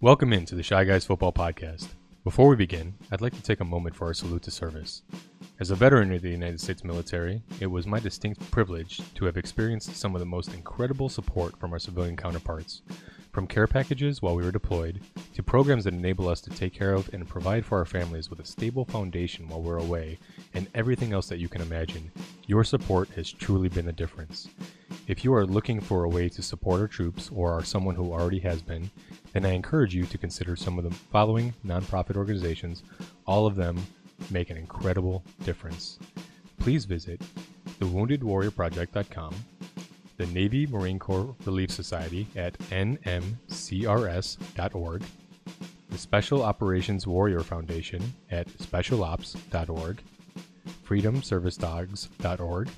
Welcome into the Shy Guys Football Podcast. Before we begin, I'd like to take a moment for our salute to service. As a veteran of the United States military, it was my distinct privilege to have experienced some of the most incredible support from our civilian counterparts. From care packages while we were deployed, to programs that enable us to take care of and provide for our families with a stable foundation while we're away, and everything else that you can imagine, your support has truly been the difference. If you are looking for a way to support our troops or are someone who already has been, then I encourage you to consider some of the following nonprofit organizations. All of them make an incredible difference. Please visit thewoundedwarriorproject.com, the Navy Marine Corps Relief Society at nmcrs.org, the Special Operations Warrior Foundation at specialops.org, freedomservicedogs.org,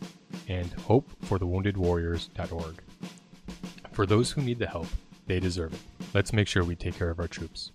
and hopeforthewoundedwarriors.org. For those who need the help, they deserve it. Let's make sure we take care of our troops.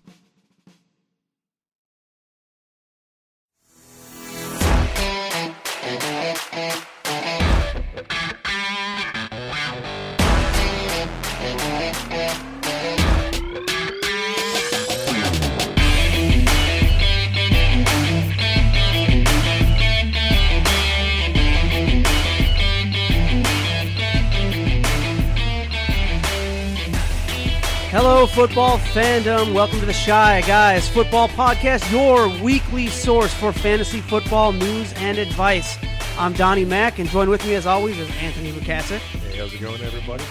Hello, football fandom. Welcome to the Shy Guys Football Podcast, your weekly source for fantasy football news and advice. I'm Donnie Mack, and joined with me, as always, is Anthony Lukasic. Hey, how's it going, everybody?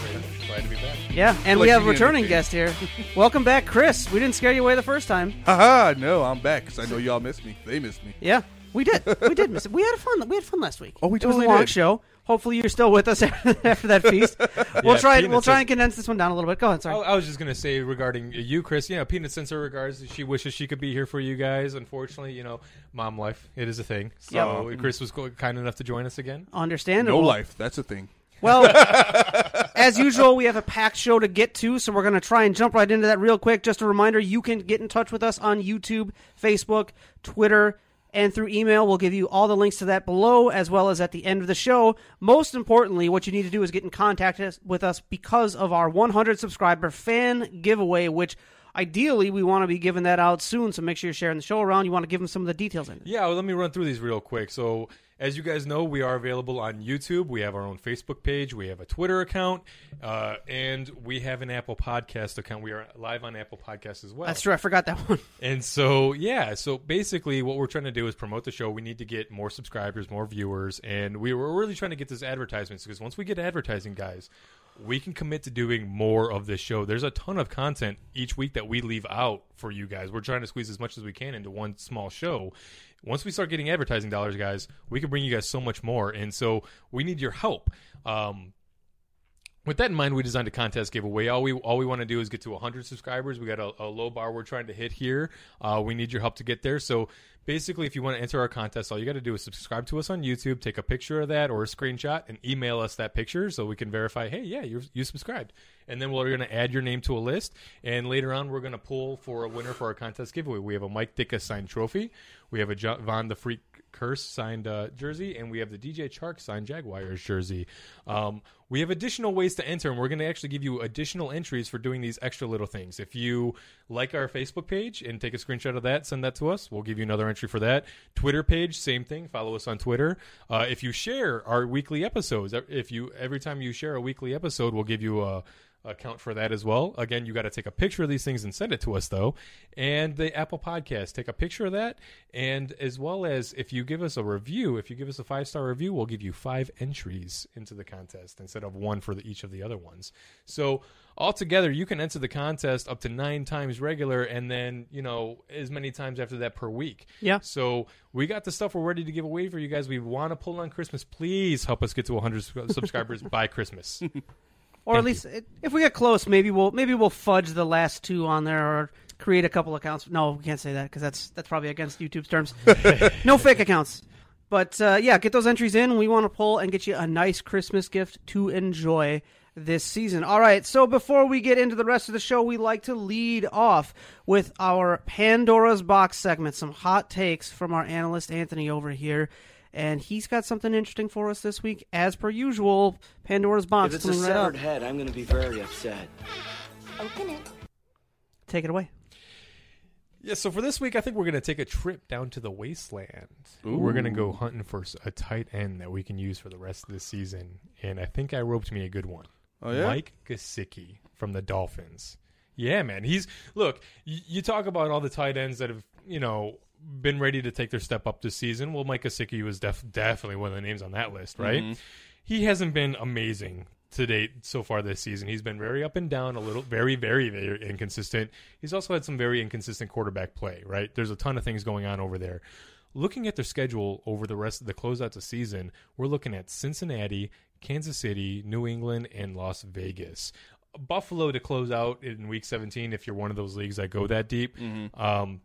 Glad to be back. Yeah, and we have a returning guest here. Welcome back, Chris. We didn't scare you away the first time. Haha, no, I'm back because I know y'all missed me. They missed me. Yeah, we did. We did miss it. We had fun. We had fun last week. Oh, we It was a totally long did. show. Hopefully, you're still with us after that feast. we'll Yeah, try. We'll try says- and condense this one down a little bit. Go ahead. Sorry. I, I was just gonna say regarding uh, you, Chris. Yeah, Peanut sends her regards. She wishes she could be here for you guys. Unfortunately, you know, mom life it is a thing. So Chris was go- kind enough to join us again. Understandable. No life. That's a thing. Well, as usual, we have a packed show to get to, so we're going to try and jump right into that real quick. Just a reminder you can get in touch with us on YouTube, Facebook, Twitter, and through email. We'll give you all the links to that below, as well as at the end of the show. Most importantly, what you need to do is get in contact with us because of our 100 subscriber fan giveaway, which ideally we want to be giving that out soon, so make sure you're sharing the show around. You want to give them some of the details in it. Yeah, well, let me run through these real quick. So, as you guys know, we are available on YouTube. We have our own Facebook page. We have a Twitter account, uh, and we have an Apple Podcast account. We are live on Apple Podcasts as well. That's true. I forgot that one. And so, yeah, so basically, what we're trying to do is promote the show. We need to get more subscribers, more viewers, and we were really trying to get this advertisements because once we get advertising, guys, we can commit to doing more of this show. There's a ton of content each week that we leave out for you guys. We're trying to squeeze as much as we can into one small show. Once we start getting advertising dollars, guys, we can bring you guys so much more. And so, we need your help. Um, with that in mind, we designed a contest giveaway. All we all we want to do is get to 100 subscribers. We got a, a low bar we're trying to hit here. Uh, we need your help to get there. So basically, if you want to enter our contest, all you got to do is subscribe to us on YouTube, take a picture of that or a screenshot, and email us that picture so we can verify. Hey, yeah, you you subscribed. And then we're going to add your name to a list. And later on, we're going to pull for a winner for our contest giveaway. We have a Mike Ditka signed trophy. We have a Jo- Von the Freak Curse signed uh, jersey, and we have the DJ Chark signed Jaguars jersey. Um, we have additional ways to enter, and we're going to actually give you additional entries for doing these extra little things. If you like our Facebook page and take a screenshot of that, send that to us. We'll give you another entry for that. Twitter page, same thing. Follow us on Twitter. Uh, if you share our weekly episodes, if you every time you share a weekly episode, we'll give you a account for that as well. Again, you got to take a picture of these things and send it to us though. And the Apple Podcast, take a picture of that and as well as if you give us a review, if you give us a 5-star review, we'll give you 5 entries into the contest instead of one for the, each of the other ones. So, altogether you can enter the contest up to 9 times regular and then, you know, as many times after that per week. Yeah. So, we got the stuff we're ready to give away for you guys. We want to pull on Christmas. Please help us get to 100 subscribers by Christmas. Or at least if we get close, maybe we'll maybe we'll fudge the last two on there or create a couple accounts. No, we can't say that because that's that's probably against YouTube's terms. no fake accounts. But uh, yeah, get those entries in. We want to pull and get you a nice Christmas gift to enjoy this season. All right, so before we get into the rest of the show, we like to lead off with our Pandora's Box segment, some hot takes from our analyst Anthony over here. And he's got something interesting for us this week, as per usual. Pandora's Box If it's a coming right up. severed head, I'm going to be very upset. Open it. Take it away. Yeah, so for this week, I think we're going to take a trip down to the wasteland. We're going to go hunting for a tight end that we can use for the rest of the season. And I think I roped me a good one. Oh, yeah? Mike Gesicki from the Dolphins. Yeah, man. He's look. You, you talk about all the tight ends that have you know been ready to take their step up this season. Well, Mike Gesicki was def- definitely one of the names on that list, right? He hasn't been amazing to date so far this season. He's been very up and down, a little very, very, very inconsistent. He's also had some very inconsistent quarterback play, right? There's a ton of things going on over there. Looking at their schedule over the rest of the closeouts of season, we're looking at Cincinnati, Kansas City, New England, and Las Vegas. Buffalo to close out in week 17 if you're one of those leagues that go that deep. Um,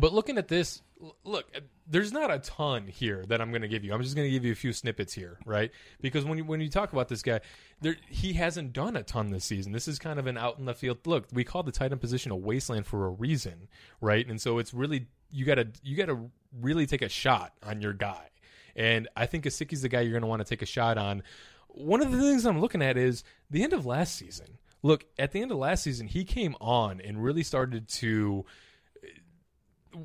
but looking at this, look, uh, there's not a ton here that I'm going to give you. I'm just going to give you a few snippets here, right? Because when you when you talk about this guy, there he hasn't done a ton this season. This is kind of an out in the field. Look, we call the tight end position a wasteland for a reason, right? And so it's really you got to you got to really take a shot on your guy. And I think Gesicki's the guy you're going to want to take a shot on. One of the things I'm looking at is the end of last season. Look, at the end of last season, he came on and really started to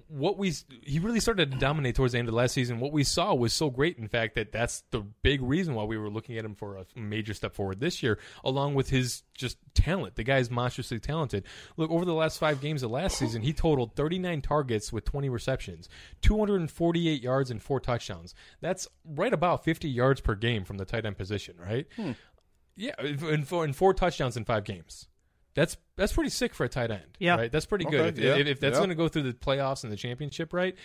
what we he really started to dominate towards the end of the last season. What we saw was so great, in fact, that that's the big reason why we were looking at him for a major step forward this year, along with his just talent. The guy is monstrously talented. Look, over the last five games of last season, he totaled 39 targets with 20 receptions, 248 yards and four touchdowns. That's right about 50 yards per game from the tight end position, right? Hmm. Yeah, and four, and four touchdowns in five games. That's that's pretty sick for a tight end. Yeah. right. That's pretty good. Okay, If, yeah, if, if that's yeah. going to go through the playoffs and the championship, right?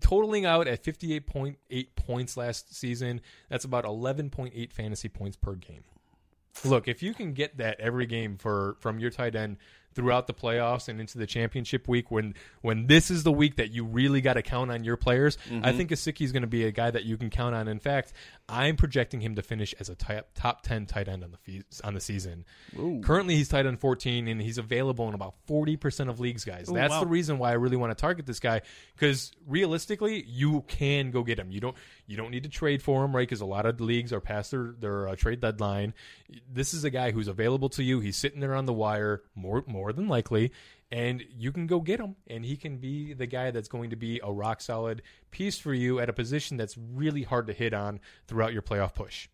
Totaling out at fifty eight point eight points last season, that's about eleven point eight fantasy points per game. Look, if you can get that every game for from your tight end throughout the playoffs and into the championship week, when when this is the week that you really got to count on your players, I think Gesicki is going to be a guy that you can count on. In fact, I'm projecting him to finish as a top top ten tight end on the fe- on the season. Currently, he's tight end 14, and he's available in about 40 percent of leagues, guys. That's wow. the reason why I really want to target this guy because realistically, you can go get him. You don't you don't need to trade for him, right? Because a lot of leagues are past their their uh, trade deadline. This is a guy who's available to you. He's sitting there on the wire more more than likely, and you can go get him, and he can be the guy that's going to be a rock solid piece for you at a position that's really hard to hit on throughout your playoff push.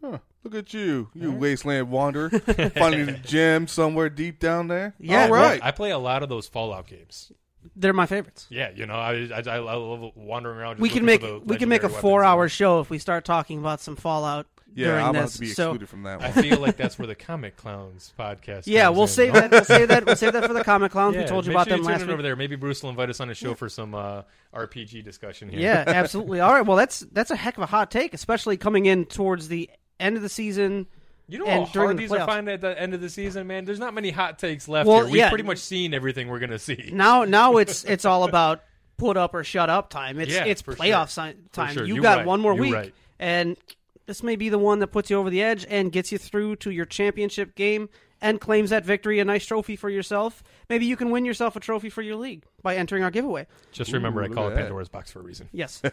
Huh. Look at you, you wasteland wanderer, finding the gem somewhere deep down there. Yeah. All right. I play a lot of those Fallout games. They're my favorites. Yeah, you know, I I, I love wandering around. Just We can make for the we can make a four hour show if we start talking about some Fallout yeah, during I'm about this. to be so excluded from that I feel like that's where the Comic Clowns podcast. yeah, comes we'll in. save that. We'll save that. We'll save that for the Comic Clowns. Yeah, we told you about sure them tune last week. over there. Maybe Bruce will invite us on a show for some uh, RPG discussion here. Yeah, absolutely. All right. Well, that's that's a heck of a hot take, especially coming in towards the end of the season. You know And how during hard the these are playoffs. finding at the end of the season, man. There's not many hot takes left Well, here. We've yeah. pretty much seen everything we're gonna see. Now, now it's it's all about put up or shut up time. It's Yeah, it's playoff sure. time. sure. You You're got right. one more You're week, right. and this may be the one that puts you over the edge and gets you through to your championship game and claims that victory, a nice trophy for yourself. Maybe you can win yourself a trophy for your league by entering our giveaway. Just remember, Ooh, I call it that. Pandora's box for a reason. Yes. All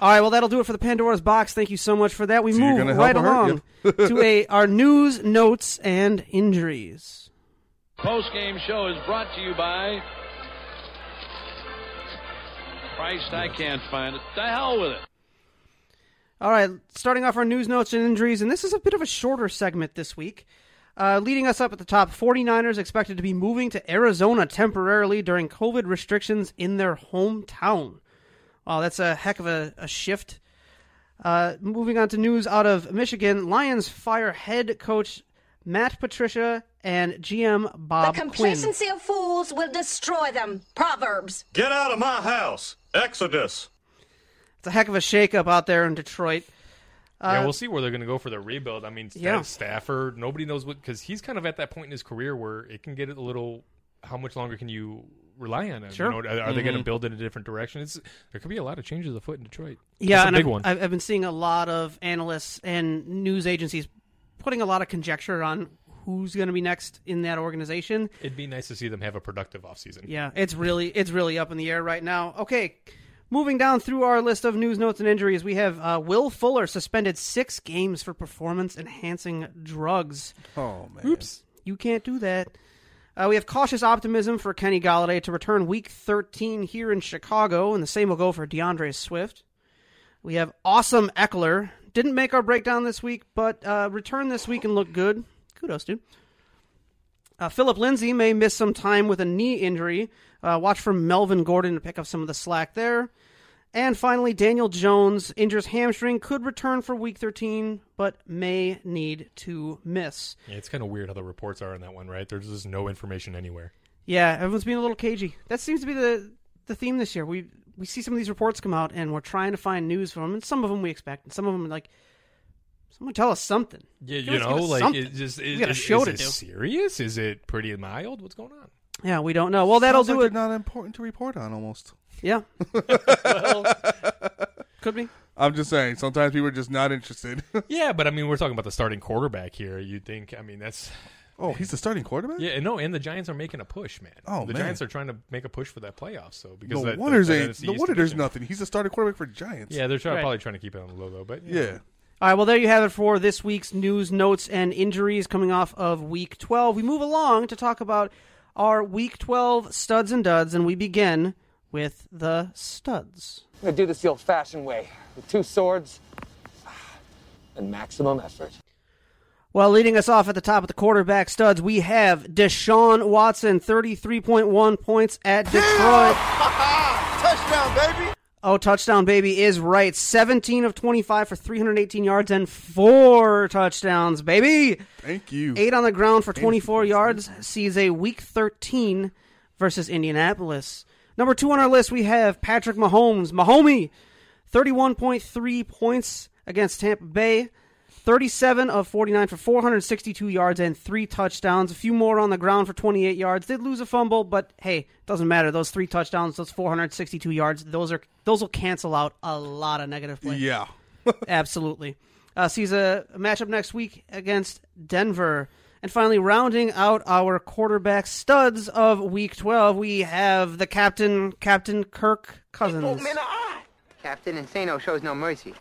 right. Well, that'll do it for the Pandora's box. Thank you so much for that. We So you're move gonna help right along to a our news, notes, and injuries. Post game show is brought to you by. Christ, I can't find it. The hell with it. All right, starting off our news, notes, and injuries, and this is a bit of a shorter segment this week. Uh, leading us up at the top, 49ers expected to be moving to Arizona temporarily during COVID restrictions in their hometown. Wow, that's a heck of a, a shift. Uh, moving on to news out of Michigan, Lions fire head coach Matt Patricia and GM Bob the Quinn. complacency of fools will destroy them. Proverbs. Get out of my house! Exodus! It's a heck of a shakeup out there in Detroit. yeah, we'll uh, see where they're going to go for their rebuild. I mean, Yeah. Stafford, nobody knows what because he's kind of at that point in his career where it can get a little. How much longer can you rely on him? Sure. You know, are, are they going to mm-hmm. build in a different direction? It's, there could be a lot of changes afoot in Detroit. Yeah, big I've, one. I've, I've been seeing a lot of analysts and news agencies putting a lot of conjecture on who's going to be next in that organization. It'd be nice to see them have a productive offseason. Yeah, it's really it's really up in the air right now. Okay, moving down through our list of news, notes, and injuries, we have uh, Will Fuller suspended six games for performance enhancing drugs. Oh man. Oops, you can't do that. Uh, we have cautious optimism for Kenny Golladay to return Week 13 here in Chicago, and the same will go for DeAndre Swift. We have Austin Ekeler. Didn't make our breakdown this week, but uh, returned this week and looked good. Kudos, dude. Uh, Philip Lindsay may miss some time with a knee injury. Uh, watch for Melvin Gordon to pick up some of the slack there. And finally, Daniel Jones injures hamstring, could return for week 13, but may need to miss. Yeah, it's kind of weird how the reports are on that one, right? There's just no information anywhere. Yeah, everyone's being a little cagey. That seems to be the the theme this year. We we see some of these reports come out, and we're trying to find news from them, and some of them we expect, and some of them are like, someone tell us something. Yeah, you know, like something. it just We is, got a show is to it do. serious? Is it pretty mild? What's going on? Yeah, we don't know. Well, that'll Sounds do like it. they're Not important to report on, almost. Yeah, could be. I'm just saying. Sometimes people are just not interested. Yeah, but I mean, we're talking about the starting quarterback here. You'd think, I mean, that's oh, he's the starting quarterback. yeah, no, and the Giants are making a push, man. Oh, the man. Giants are trying to make a push for that playoff. So because No that, wonder, that, that ain't- no wonder there's nothing. He's the starting quarterback for Giants. Yeah, they're trying, Right. probably trying to keep it on the low low, but Yeah. All right, well, there you have it for this week's news, notes, and injuries coming off of Week 12. We move along to talk about our Week 12 studs and duds, and we begin with the studs. I'm gonna do this the old fashioned way with two swords and maximum effort. Well, leading us off at the top of the quarterback studs, we have Deshaun Watson, 33.1 points at Detroit. Touchdown, baby. Oh, touchdown, baby, is right. 17 of 25 for 318 yards and four touchdowns, baby. Thank you. Eight on the ground for 24 yards. Sees a week 13 versus Indianapolis. Number two on our list, we have Patrick Mahomes. Mahomie, 31.3 points against Tampa Bay. 37 of 49 for 462 yards and three touchdowns. A few more on the ground for 28 yards. Did lose a fumble, but hey, it doesn't matter. Those three touchdowns, those 462 yards, those are those will cancel out a lot of negative play. Yeah. Absolutely. Uh, sees a matchup next week against Denver. And finally, rounding out our quarterback studs of Week 12, we have the captain, Captain Kirk Cousins. Captain Insano shows no mercy.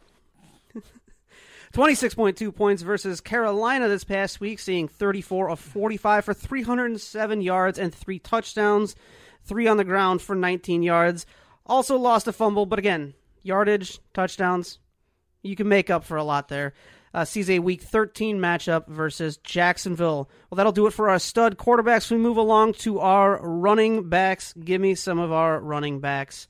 26.2 points versus Carolina this past week, seeing 34 of 45 for 307 yards and three touchdowns, three on the ground for 19 yards. Also lost a fumble, but again, yardage, touchdowns, you can make up for a lot there. Uh, sees a week 13 matchup versus Jacksonville. Well, that'll do it for our stud quarterbacks. We move along to our running backs. Give me some of our running backs.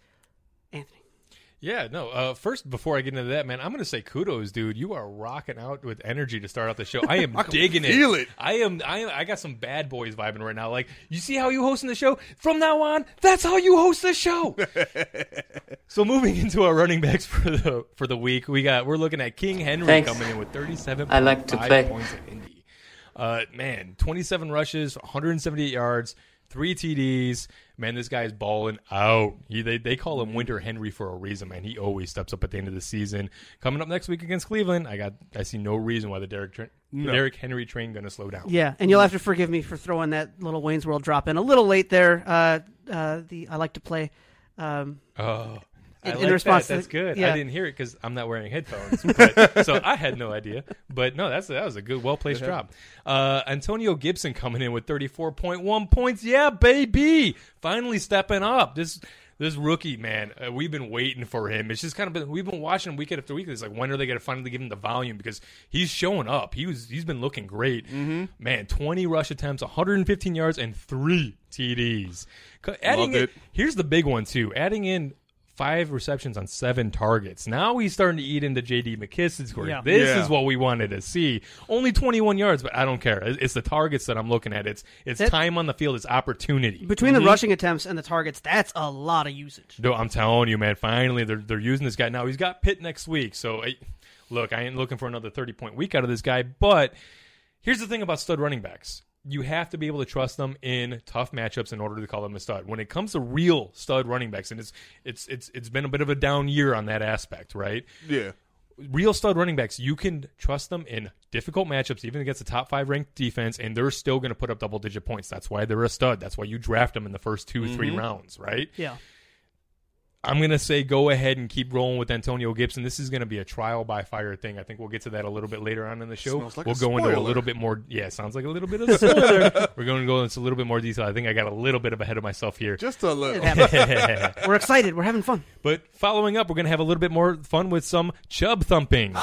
Anthony. Yeah, no. Uh, first, before I get into that, man, I'm going to say kudos, dude. You are rocking out with energy to start out the show. I am digging feel it. I am. I am. I got some bad boys vibing right now. Like, you see how you hosting the show? From now on, that's how you host the show. so, moving into our running backs for the for the week, we got we're looking at King Henry Thanks. coming in with 37. I like to play. points at Indy. Uh, man, 27 rushes, 178 yards, three TDs. Man, this guy's balling out. He, they, they call him Winter Henry for a reason, man. He always steps up at the end of the season. Coming up next week against Cleveland, I got I see no reason why the Derrick tra- the Derrick Henry train going to slow down. Yeah, and you'll have to forgive me for throwing that little Wayne's World drop in a little late there. Uh, uh, the I like to play. Um, Oh, I In- like response that. That's good. yeah. I didn't hear it because I'm not wearing headphones, but, so I had no idea. But no, that's that was a good, well placed drop. Uh, Antonio Gibson coming in with 34.1 points. Yeah, baby, finally stepping up. This this rookie man, uh, we've been waiting for him. It's just kind of been we've been watching him week after week. It's like when are they going to finally give him the volume because he's showing up. He was he's been looking great. Mm-hmm. Man, 20 rush attempts, 115 yards, and three TDs. Adding Loved in- it. Here's the big one too. Adding in five receptions on seven targets. Now he's starting to eat into J.D. McKissic's score. Yeah. This Yeah. is what we wanted to see. Only 21 yards, but I don't care. It's the targets that I'm looking at. It's it's That- time on the field. It's opportunity. between the mm-hmm. rushing attempts and the targets, that's a lot of usage. No, I'm telling you, man. Finally, they're they're using this guy. Now he's got Pitt next week, so I, look, I ain't looking for another 30 point week out of this guy. But here's the thing about stud running backs: you have to be able to trust them in tough matchups in order to call them a stud. When it comes to real stud running backs, and it's it's it's it's been a bit of a down year on that aspect, right? Yeah. real stud running backs, you can trust them in difficult matchups, even against a top five ranked defense, and they're still going to put up double digit points. That's why they're a stud. That's why you draft them in the first 2 three mm-hmm. rounds, right? Yeah. I'm gonna say go ahead and keep rolling with Antonio Gibson. This is gonna be a trial by fire thing. I think we'll get to that a little bit later on in the show. Like we'll a go into a little bit more. Yeah, sounds like a little bit of a spoiler. We're going to go into a little bit more detail. I think I got a little bit of ahead of myself here. Just a little. We're excited. We're having fun. But following up, we're going to have a little bit more fun with some chub thumping.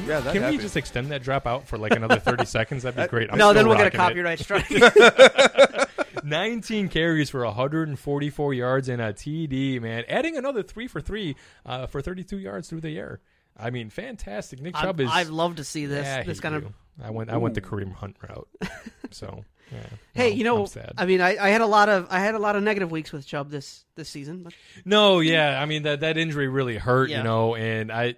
Can, Yeah, that can we just extend that drop out for like another 30 seconds? That'd be great. I'm no, then we'll get a rocking it. copyright strike. 19 carries for 144 yards and a TD, man. Adding another three for three uh, for 32 yards through the air. I mean, fantastic. Nick Chubb I'd, is. I'd love to see this. Yeah, this he kind of. I went. I went the Kareem Hunt route. So, yeah. Hey, Well, you know, I'm. I mean, I, I had a lot of I had a lot of negative weeks with Chubb this this season. But No, yeah, I mean that that injury really hurt, Yeah. you know, and I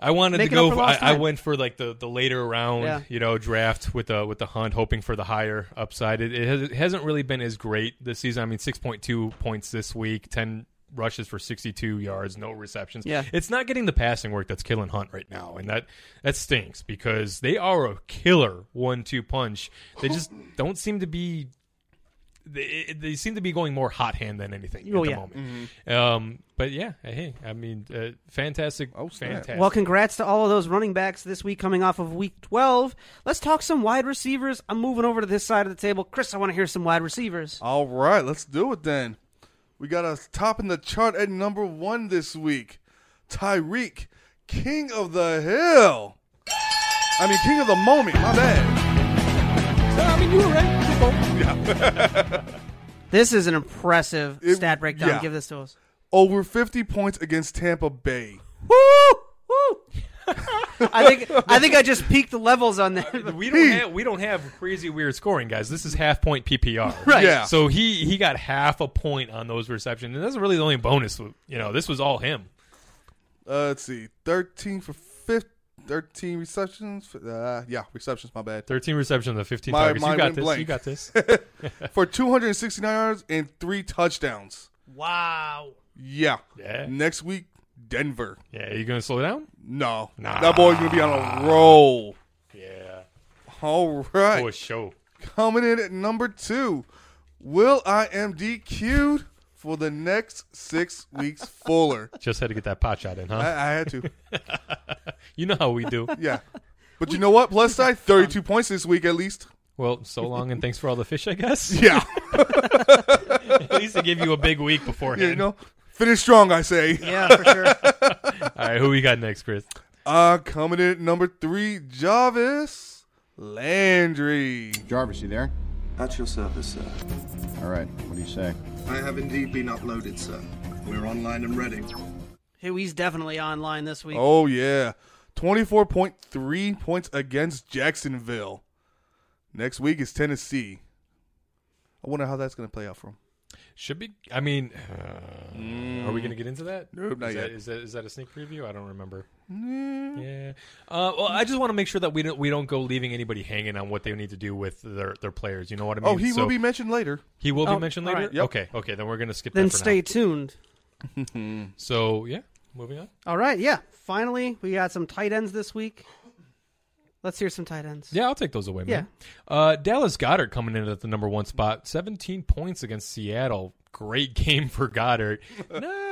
I wanted Making to go. for I, I went for like the, the later round, Yeah. you know, draft with the with the hunt, hoping for the higher upside. It, it, has, it hasn't really been as great this season. I mean, six point two points this week, ten rushes for sixty two yards, no receptions. Yeah. it's not getting the passing work that's killing Hunt right now, and that that stinks because they are a killer one two punch. They just don't seem to be they, they seem to be going more hot hand than anything Oh, at the yeah. moment. Um, but yeah, hey, I mean, uh, fantastic, Oh, fantastic. well, congrats to all of those running backs this week coming off of week twelve. Let's talk some wide receivers. I'm moving over to this side of the table. Chris, I want to hear some wide receivers. All right, let's do it then. We got us topping the chart at number one this week. Tyreek, King of the Hill. I mean, King of the Moment. My bad. I mean, you were right. This is an impressive It- stat breakdown. yeah. Give this to us. Over 50 points against Tampa Bay. Woo! Woo! I think I think I just peaked the levels on that. We don't have we don't have crazy weird scoring, guys. This is half point PPR, Right. Yeah. So he he got half a point on those receptions, and that's really the only bonus. You know, this was all him. Uh, let's see. 13 for 5, 13 receptions. Uh, yeah, receptions, my bad. Thirteen receptions and fifteen My- targets. You mine got this. You got this. For 269 yards and three touchdowns. Wow. Yeah. Yeah. Next week, Denver. Yeah, you gonna slow down? No. Nah. That boy's going to be on a roll. Yeah. All right. For a show. Coming in at number two, Will I am DQ'd for the next six weeks fuller. Just had to get that pot shot in, huh? I, I had to. you know how we do. Yeah. But you know what? Plus side, 32 points this week at least. Well, so long and thanks for all the fish, I guess. Yeah. At least they give you a big week beforehand. yeah you know, finish strong, I say. Yeah, for sure. All right, who we got next, Chris? Uh, coming in at number three, Jarvis Landry. Jarvis, you there? At your service, sir. All right. What do you say? I have indeed been uploaded, sir. We're online and ready. Hey, he's definitely online this week. Oh, yeah. 24.3 points against Jacksonville. Next week is Tennessee. I wonder how that's going to play out for him. Should be. I mean, uh, are we going to get into that? Nope, not is yet. That, is that is that a sneak preview? I don't remember. Yeah. Uh, well, I just want to make sure that we don't we don't go leaving anybody hanging on what they need to do with their their players. You know what I mean? Oh, he So- will be mentioned later. He will Oh, be mentioned all later. right. Yep. Okay. Okay. Then we're going to skip. then that for stay Now. tuned. So yeah, moving on. All right, yeah. Finally, we got some tight ends this week. Let's hear some tight ends. Yeah, I'll take those away, man. Uh, Dallas Goedert coming in at the number one spot, 17 points against Seattle. Great game for Goedert.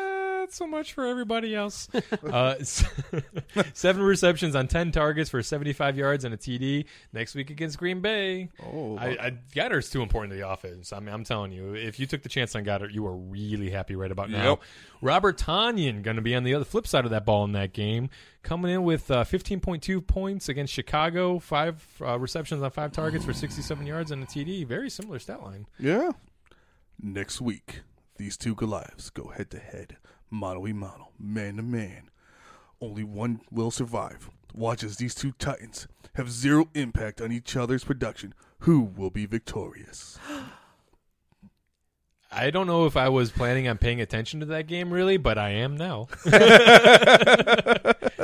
Not so much for everybody else. Uh, seven receptions on 10 targets for 75 yards and a TD. Next week against Green Bay. Oh, I, I, Goedert's too important to the offense. I mean, I'm telling you, if you took the chance on Goedert, you were really happy right about now. Yep. Robert Tonyan going to be on the other flip side of that ball in that game, coming in with uh, 15.2 points against Chicago, five uh, receptions on five targets for 67 yards and a TD. Very similar stat line. Yeah. Next week, these two Goliaths go head to head, mano a mano, man to man. Only one will survive. Watch as these two titans have zero impact on each other's production. Who will be victorious? I don't know if I was planning on paying attention to that game really, but I am now.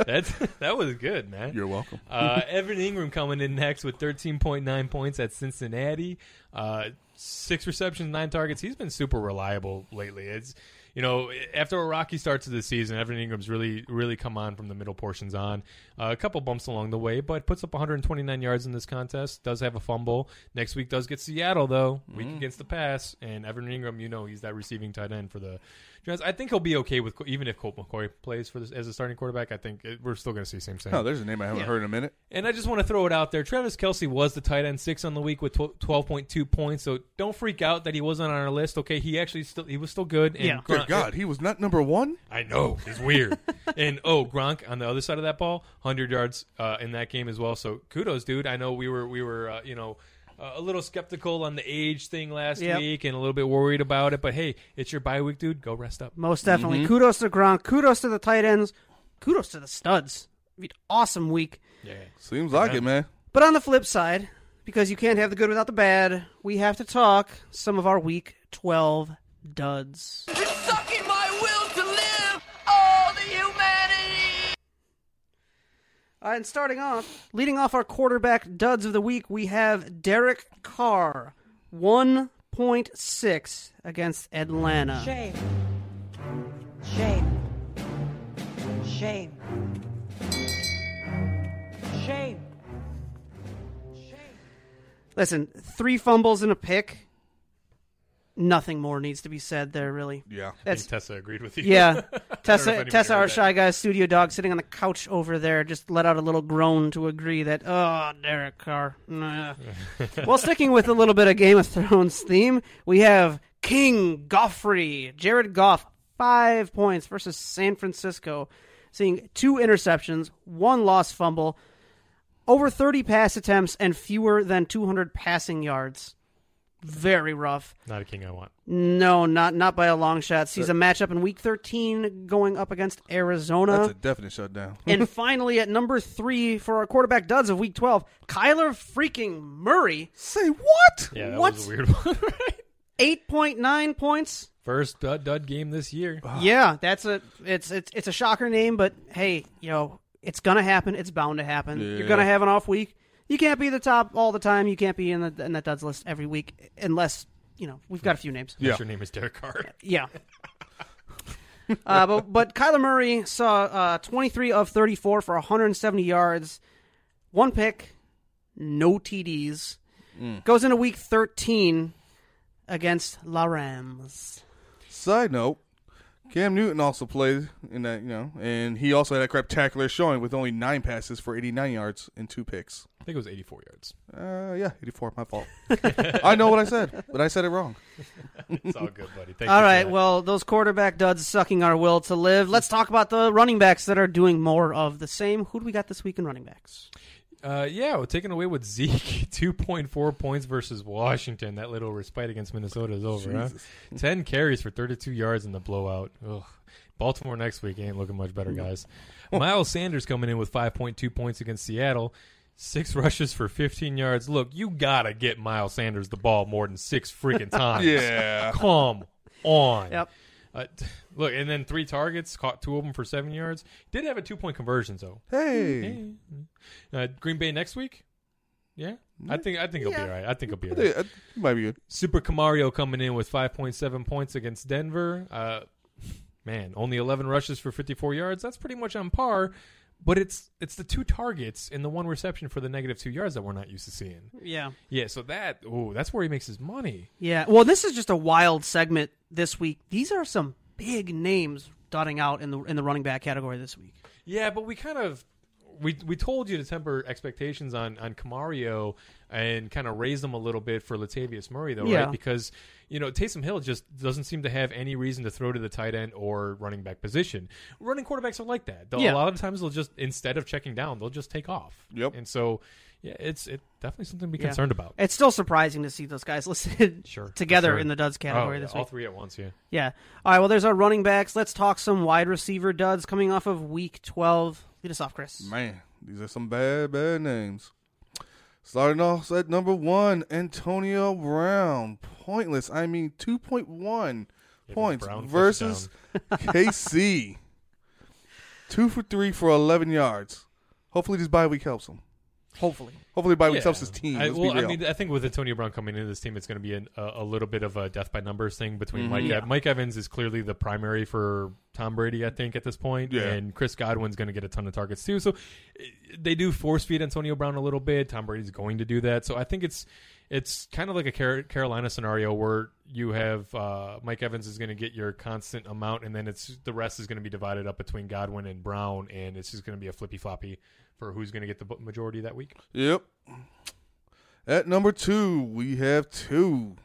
That's that was good, man. You're welcome. Uh, Evan Engram coming in next with 13.9 points at Cincinnati. Uh, six receptions, nine targets. He's been super reliable lately. It's you know, after a rocky start to the season, Evan Engram's really, really come on from the middle portions on. Uh, a couple bumps along the way, but puts up 129 yards in this contest. Does have a fumble. Next week does get Seattle though, week Mm. against the pass, and Evan Engram, you know, he's that receiving tight end for the. Giants. I think he'll be okay with even if Colt McCoy plays for this as a starting quarterback. I think it, we're still going to see same thing. Oh, there's a name I haven't Yeah. heard in a minute. And I just want to throw it out there. Travis Kelce was the tight end six on the week with twelve point two points. So don't freak out that he wasn't on our list. Okay, he actually still he was still good. And Yeah. Dear Gronk- God, he was not number one. I know it's weird. and oh, Gronk on the other side of that ball, hundred yards uh, in that game as well. So kudos, dude. I know we were we were uh, you know. Uh, a little skeptical on the age thing last Yep. week and a little bit worried about it, but hey, it's your bye week, dude. Go rest up. Most definitely. Mm-hmm. Kudos to Gronk. Kudos to the tight ends. Kudos to the studs. I mean, awesome week. Yeah. Seems like it, man. But on the flip side, because you can't have the good without the bad, we have to talk some of our week 12 duds. Uh, and starting off, leading off our quarterback duds of the week, we have Derek Carr, 1.6 against Atlanta. Shame. Shame. Shame. Shame. Listen, three fumbles and a pick. Nothing more needs to be said there, really. Yeah. I think That's Tessa agreed with you. Yeah, I don't know if Tessa, anyone Tessa, heard our that. shy guy studio dog, sitting on the couch over there, just let out a little groan to agree that oh, Derek Carr. Nah. well, sticking with a little bit of Game of Thrones theme, we have King Goffrey, Jared Goff, five points versus San Francisco, seeing two interceptions, one lost fumble, over thirty pass attempts, and fewer than two hundred passing yards. Very rough. Not a king I want. No, not not by a long shot. Sees a matchup in Week 13 going up against Arizona. That's a definite shutdown. and finally, at number three for our quarterback duds of Week 12, Kyler freaking Murray, Say what? Yeah, that What? was a weird one. right? 8.9 points. First dud, dud game this year. Yeah, that's a it's it's it's a shocker name, but hey, you know it's gonna happen. It's bound to happen. You're gonna have an off week. You can't be the top all the time. You can't be in the in that duds list every week unless you know we've got a few names. Yeah. Unless Your name is Derek Carr. Yeah. uh, but but Kyler Murray saw uh, 23 of 34 for 170 yards, one pick, no TDs. Goes into week 13 against La Rams. Side note: Cam Newton also played in that, you know, and he also had a craptacular showing with only nine passes for 89 yards and two picks. I think it was 84 yards. Uh, yeah, 84. My fault. I know what I said, but I said it wrong. It's all good, buddy. Thank All you right, well, those quarterback duds sucking our will to live. Let's talk about the running backs that are doing more of the same. Who do we got this week in running backs? Uh, yeah, we're taking away with Zeke. 2.4 points versus Washington. That little respite against Minnesota is over, huh? 10 carries for 32 yards in the blowout. Ugh. Baltimore next week ain't looking much better, guys. Miles Sanders coming in with 5.2 points against Seattle. Six rushes for 15 yards. Look, you gotta get Miles Sanders the ball more than six freaking times. Yeah. Come on. Yep. Uh, t- look, and then three targets, caught two of them for seven yards. Did have a two point conversion, though. Hey, Uh, Green Bay next week. Yeah, I think I think he'll be Yeah. all right. I think he'll be all Yeah, right. it might be good. Super Camario coming in with 5.7 points against Denver. Uh, man, only 11 rushes for 54 yards. That's pretty much on par. But it's it's the two targets and the one reception for the negative two yards that we're not used to seeing. Yeah. Yeah, so that oh, that's where he makes his money. Yeah. Well, this is just a wild segment this week. These are some big names dotting out in the in the running back category this week. Yeah, but we kind of we we told you to temper expectations on on Camario and kind of raise them a little bit for Latavius Murray though, Yeah. right? Because you know Taysom Hill just doesn't seem to have any reason to throw to the tight end or running back position. Running quarterbacks are like that. They'll, Yeah. A lot of times they'll just instead of checking down, they'll just take off. Yep. And so yeah, it's it definitely something to be Yeah. concerned about. It's still surprising to see those guys listed Sure. together Sure. in the duds category Oh, this all week. three at once, yeah. Yeah. All right. Well, there's our running backs. Let's talk some wide receiver duds coming off of week 12. Lead us off, Chris. Man, these are some bad, bad names. Starting off at number one, Antonio Brown. Pointless. I mean, 2.1 Yeah, points Brown versus KC. Two for three for 11 yards. Hopefully, this bye week helps him. Hopefully. Hopefully by week Yeah. helps his team. I, well. I mean, I think with Antonio Brown coming into this team, it's going to be an, a, a little bit of a death by numbers thing between Mhm. Mike. Yeah. Mike Evans is clearly the primary for Tom Brady, I think, at this point, Yeah. and Chris Godwin's going to get a ton of targets too. So eh, they do force feed Antonio Brown a little bit. Tom Brady's going to do that. So I think it's it's kind of like a Carolina scenario where you have uh, Mike Evans is going to get your constant amount, and then it's the rest is going to be divided up between Godwin and Brown, and it's just going to be a flippy floppy for who's going to get the majority that week. Yep. At number two, we have two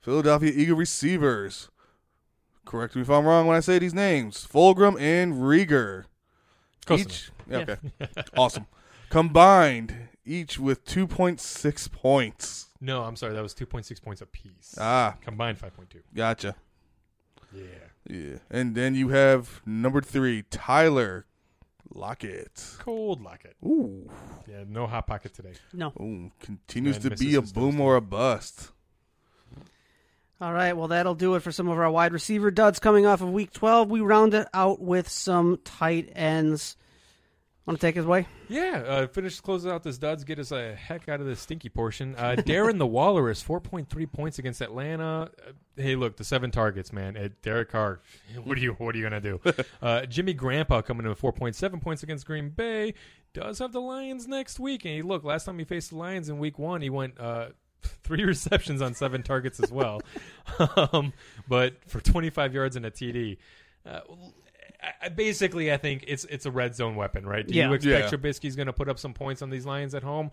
Philadelphia Eagle receivers. Correct me if I'm wrong when I say these names: Fulgram and Reagor. Close each, yeah, okay, awesome. Combined, each with 2.6 points. No, I'm sorry. That was 2.6 points apiece. Ah, Combined 5.2. gotcha. Yeah. Yeah, and then you have number three, Tyler Lockett. Cold Lockett. Ooh, Yeah, no hot pocket today. No. Ooh continues Man to be a boom or a bust. All right, well, that'll do it for some of our wide receiver duds coming off of week 12. We round it out with some tight ends. Want to take his way? Yeah, uh, finish closes out this duds. Get us a heck out of this stinky portion. Uh, Darren the Walrus, 4.3 points against Atlanta. Uh, hey, look, the seven targets, man. Uh, Derek Carr, what are you what are you gonna do? uh, Jimmy Grandpa coming in with 4.7 points against Green Bay. Does have the Lions next week, and he look last time he faced the Lions in Week One, he went. Uh, Three receptions on seven targets as well, um, but for 25 yards and a TD. Uh, I, I- basically, I think it's it's a red zone weapon, right? Do Yeah. you expect Yeah. Trubisky's going to put up some points on these Lions at home?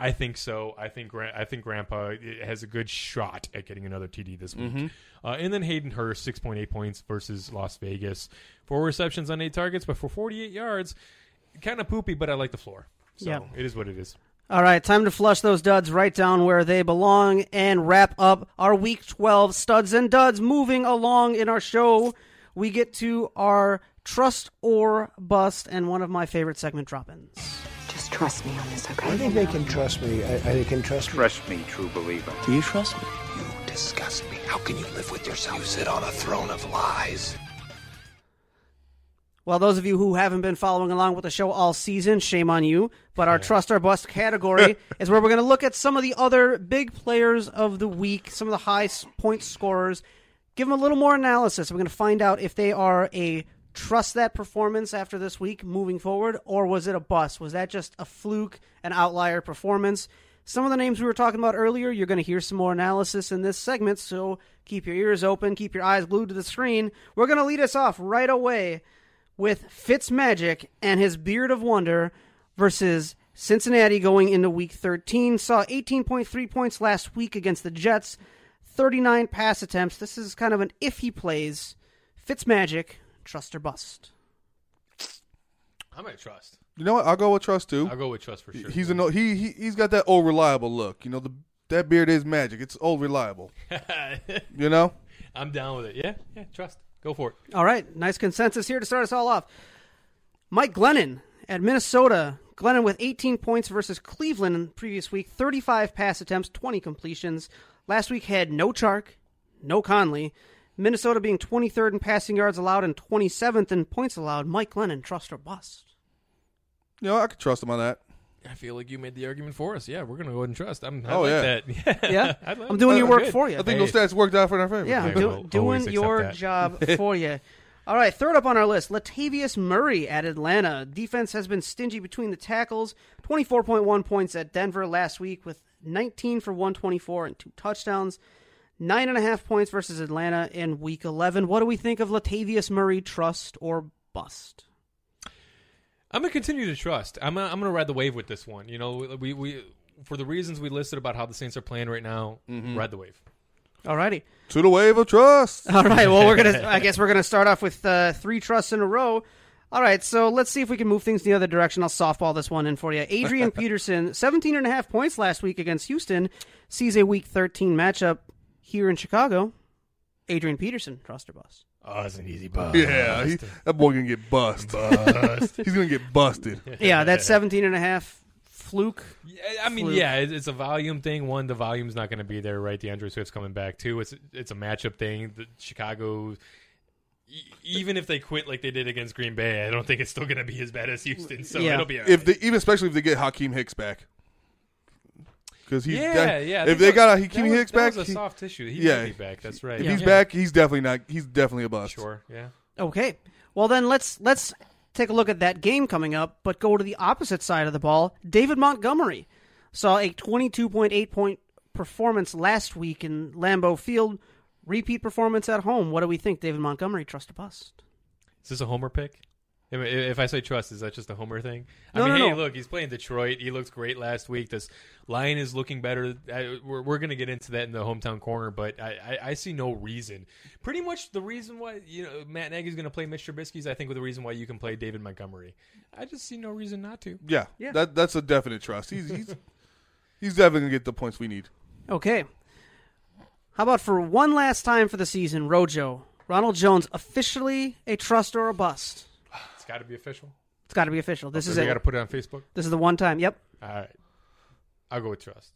I think so. I think I think Grandpa has a good shot at getting another TD this week. Uh, and then Hayden Hurst, six point eight points versus Las Vegas, four receptions on eight targets, but for forty eight yards, kind of poopy. But I like the floor, so Yeah. it is what it is. All right, time to flush those duds right down where they belong and wrap up our week 12 studs and duds. Moving along in our show, we get to our trust or bust and one of my favorite segment drop ins. Just trust me on this, okay? I think they can trust me. I, I they can trust me. Trust me, true believer. Do you trust me? You disgust me. How can you live with yourself? You sit on a throne of lies. Well, those of you who haven't been following along with the show all season, shame on you. But our trust or bust category is where we're going to look at some of the other big players of the week, some of the high point scorers, give them a little more analysis. We're going to find out if they are a trust that performance after this week moving forward, or was it a bust? Was that just a fluke, an outlier performance? Some of the names we were talking about earlier, you're going to hear some more analysis in this segment, so keep your ears open, keep your eyes glued to the screen. We're going to lead us off right away with Fitzmagic and his Beard of Wonder versus Cincinnati going into week 13. Saw 18.3 points last week against the Jets, 39 pass attempts. This is kind of an if he plays. Fitzmagic, trust or bust. I'm gonna trust. You know what? I'll go with trust too. I'll go with trust for sure. He's a no, he he he's got that old reliable look. You know the that beard is magic. It's old reliable. You know. I'm down with it. Yeah, yeah, trust. Go for it. All right, nice consensus here to start us all off. Mike Glennon at Minnesota. Glennon with 18 points versus Cleveland in the previous week, 35 pass attempts, 20 completions. Last week had no Chark, no Conley. Minnesota being 23rd in passing yards allowed and 27th in points allowed. Mike Glennon, trust or bust? You know I could trust him on that. I feel like you made the argument for us. Yeah, we're gonna go ahead and trust. I'm. I Oh, like yeah. that. Yeah? I like- I'm doing your work good. for you. I think Hey. those stats worked out for our favor. Yeah, I do, doing your that. job for you. All right, third up on our list, Latavius Murray at Atlanta. Defense has been stingy between the tackles. 24.1 points at Denver last week with 19 for 124 and two touchdowns. Nine and a half points versus Atlanta in week 11. What do we think of Latavius Murray, trust or bust? I'm gonna continue to trust. I'm gonna, I'm gonna ride the wave with this one. You know, we we for the reasons we listed about how the Saints are playing right now. Ride the wave. All righty. To the wave of trust. All right. Well, we're gonna. I guess we're gonna start off with uh, three trusts in a row. All right. So let's see if we can move things the other direction. I'll softball this one in for you. Adrian Peterson, 17 and a half points last week against Houston, sees a Week 13 matchup here in Chicago. Adrian Peterson, trust or bust? Oh, it's an easy bust. Yeah, he, that boy gonna get bust. He's gonna get busted. Yeah, that 17 and a half fluke. Yeah, I mean, Fluke. yeah, it's a volume thing. One, the volume's not going to be there, right? DeAndre Swift's coming back. Two, it's it's a matchup thing. The Chicago, even if they quit like they did against Green Bay, I don't think it's still going to be as bad as Houston. So Yeah. it'll be all If they even especially if they get Akiem Hicks back. because he's Yeah, that- yeah, If they got a that Hakimi was- Hicks that back, was a he- soft tissue. He yeah, might be back, that's right. If Yeah. he's Yeah. back, he's definitely not. He's definitely a bust. Sure. Yeah. Okay. Well, then let's let's take a look at that game coming up, but go to the opposite side of the ball. David Montgomery saw a 22.8 point performance last week in Lambeau Field. Repeat performance at home. What do we think, David Montgomery? Trust or bust? Is this a homer pick? If- If I say trust, is that just a homer thing? I No, mean, no, hey, no. look, he's playing Detroit. He looks great last week. This line is looking better. I, we're we're going to get into that in the hometown corner, but I, I, I see no reason. Pretty much the reason why you know Matt Nagy's going to play Mitch Trubisky's, I think, with the reason why you can play David Montgomery. I just see no reason not to. Yeah, Yeah. That that's a definite trust. He's he's he's definitely gonna get the points we need. Okay. How about for one last time for the season, Rojo, Ronald Jones officially a trust or a bust? It's got to be official. It's got to be official. This So is we it. got to put it on Facebook. This is the one time. Yep. All right, I'll go with trust.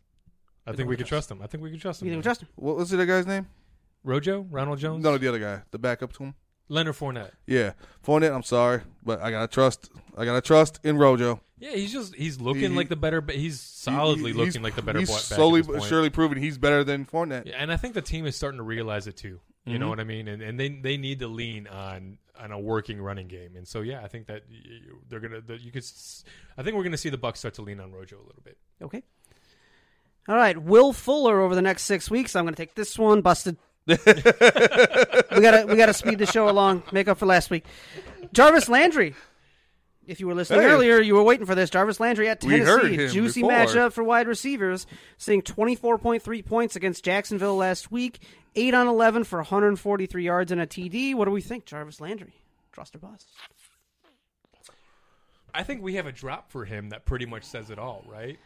I You'll think we can trust him. I think we can trust him. You think we trust him? What was the other guy's name? Rojo, Ronald Jones, No, the other guy, the backup to him. Leonard Fournette. Yeah, Fournette. I'm sorry, but I gotta trust. I gotta trust in Rojo. Yeah, he's just he's looking He- like the better. ba- He's solidly He- looking he's- like the better. He's back slowly but surely proving he's better than Fournette. Yeah, and I think the team is starting to realize it too. You know Mhm. what I mean? And and they they need to lean on on a working running game. And so yeah, I think that y- y- they're gonna. That you could. I think we're gonna see the Bucs start to lean on Rojo a little bit. Okay. All right, Will Fuller over the next six weeks. I'm going to take this one. Busted. we gotta we gotta speed the show along. Make up for last week. Jarvis Landry. If you were listening Hey. earlier, you were waiting for this. Jarvis Landry at Tennessee. Juicy before. matchup for wide receivers. Seeing 24.3 points against Jacksonville last week. 8 on 11 for 143 yards and a TD. What do we think, Jarvis Landry? Trust or bust? I think we have a drop for him that pretty much says it all, right?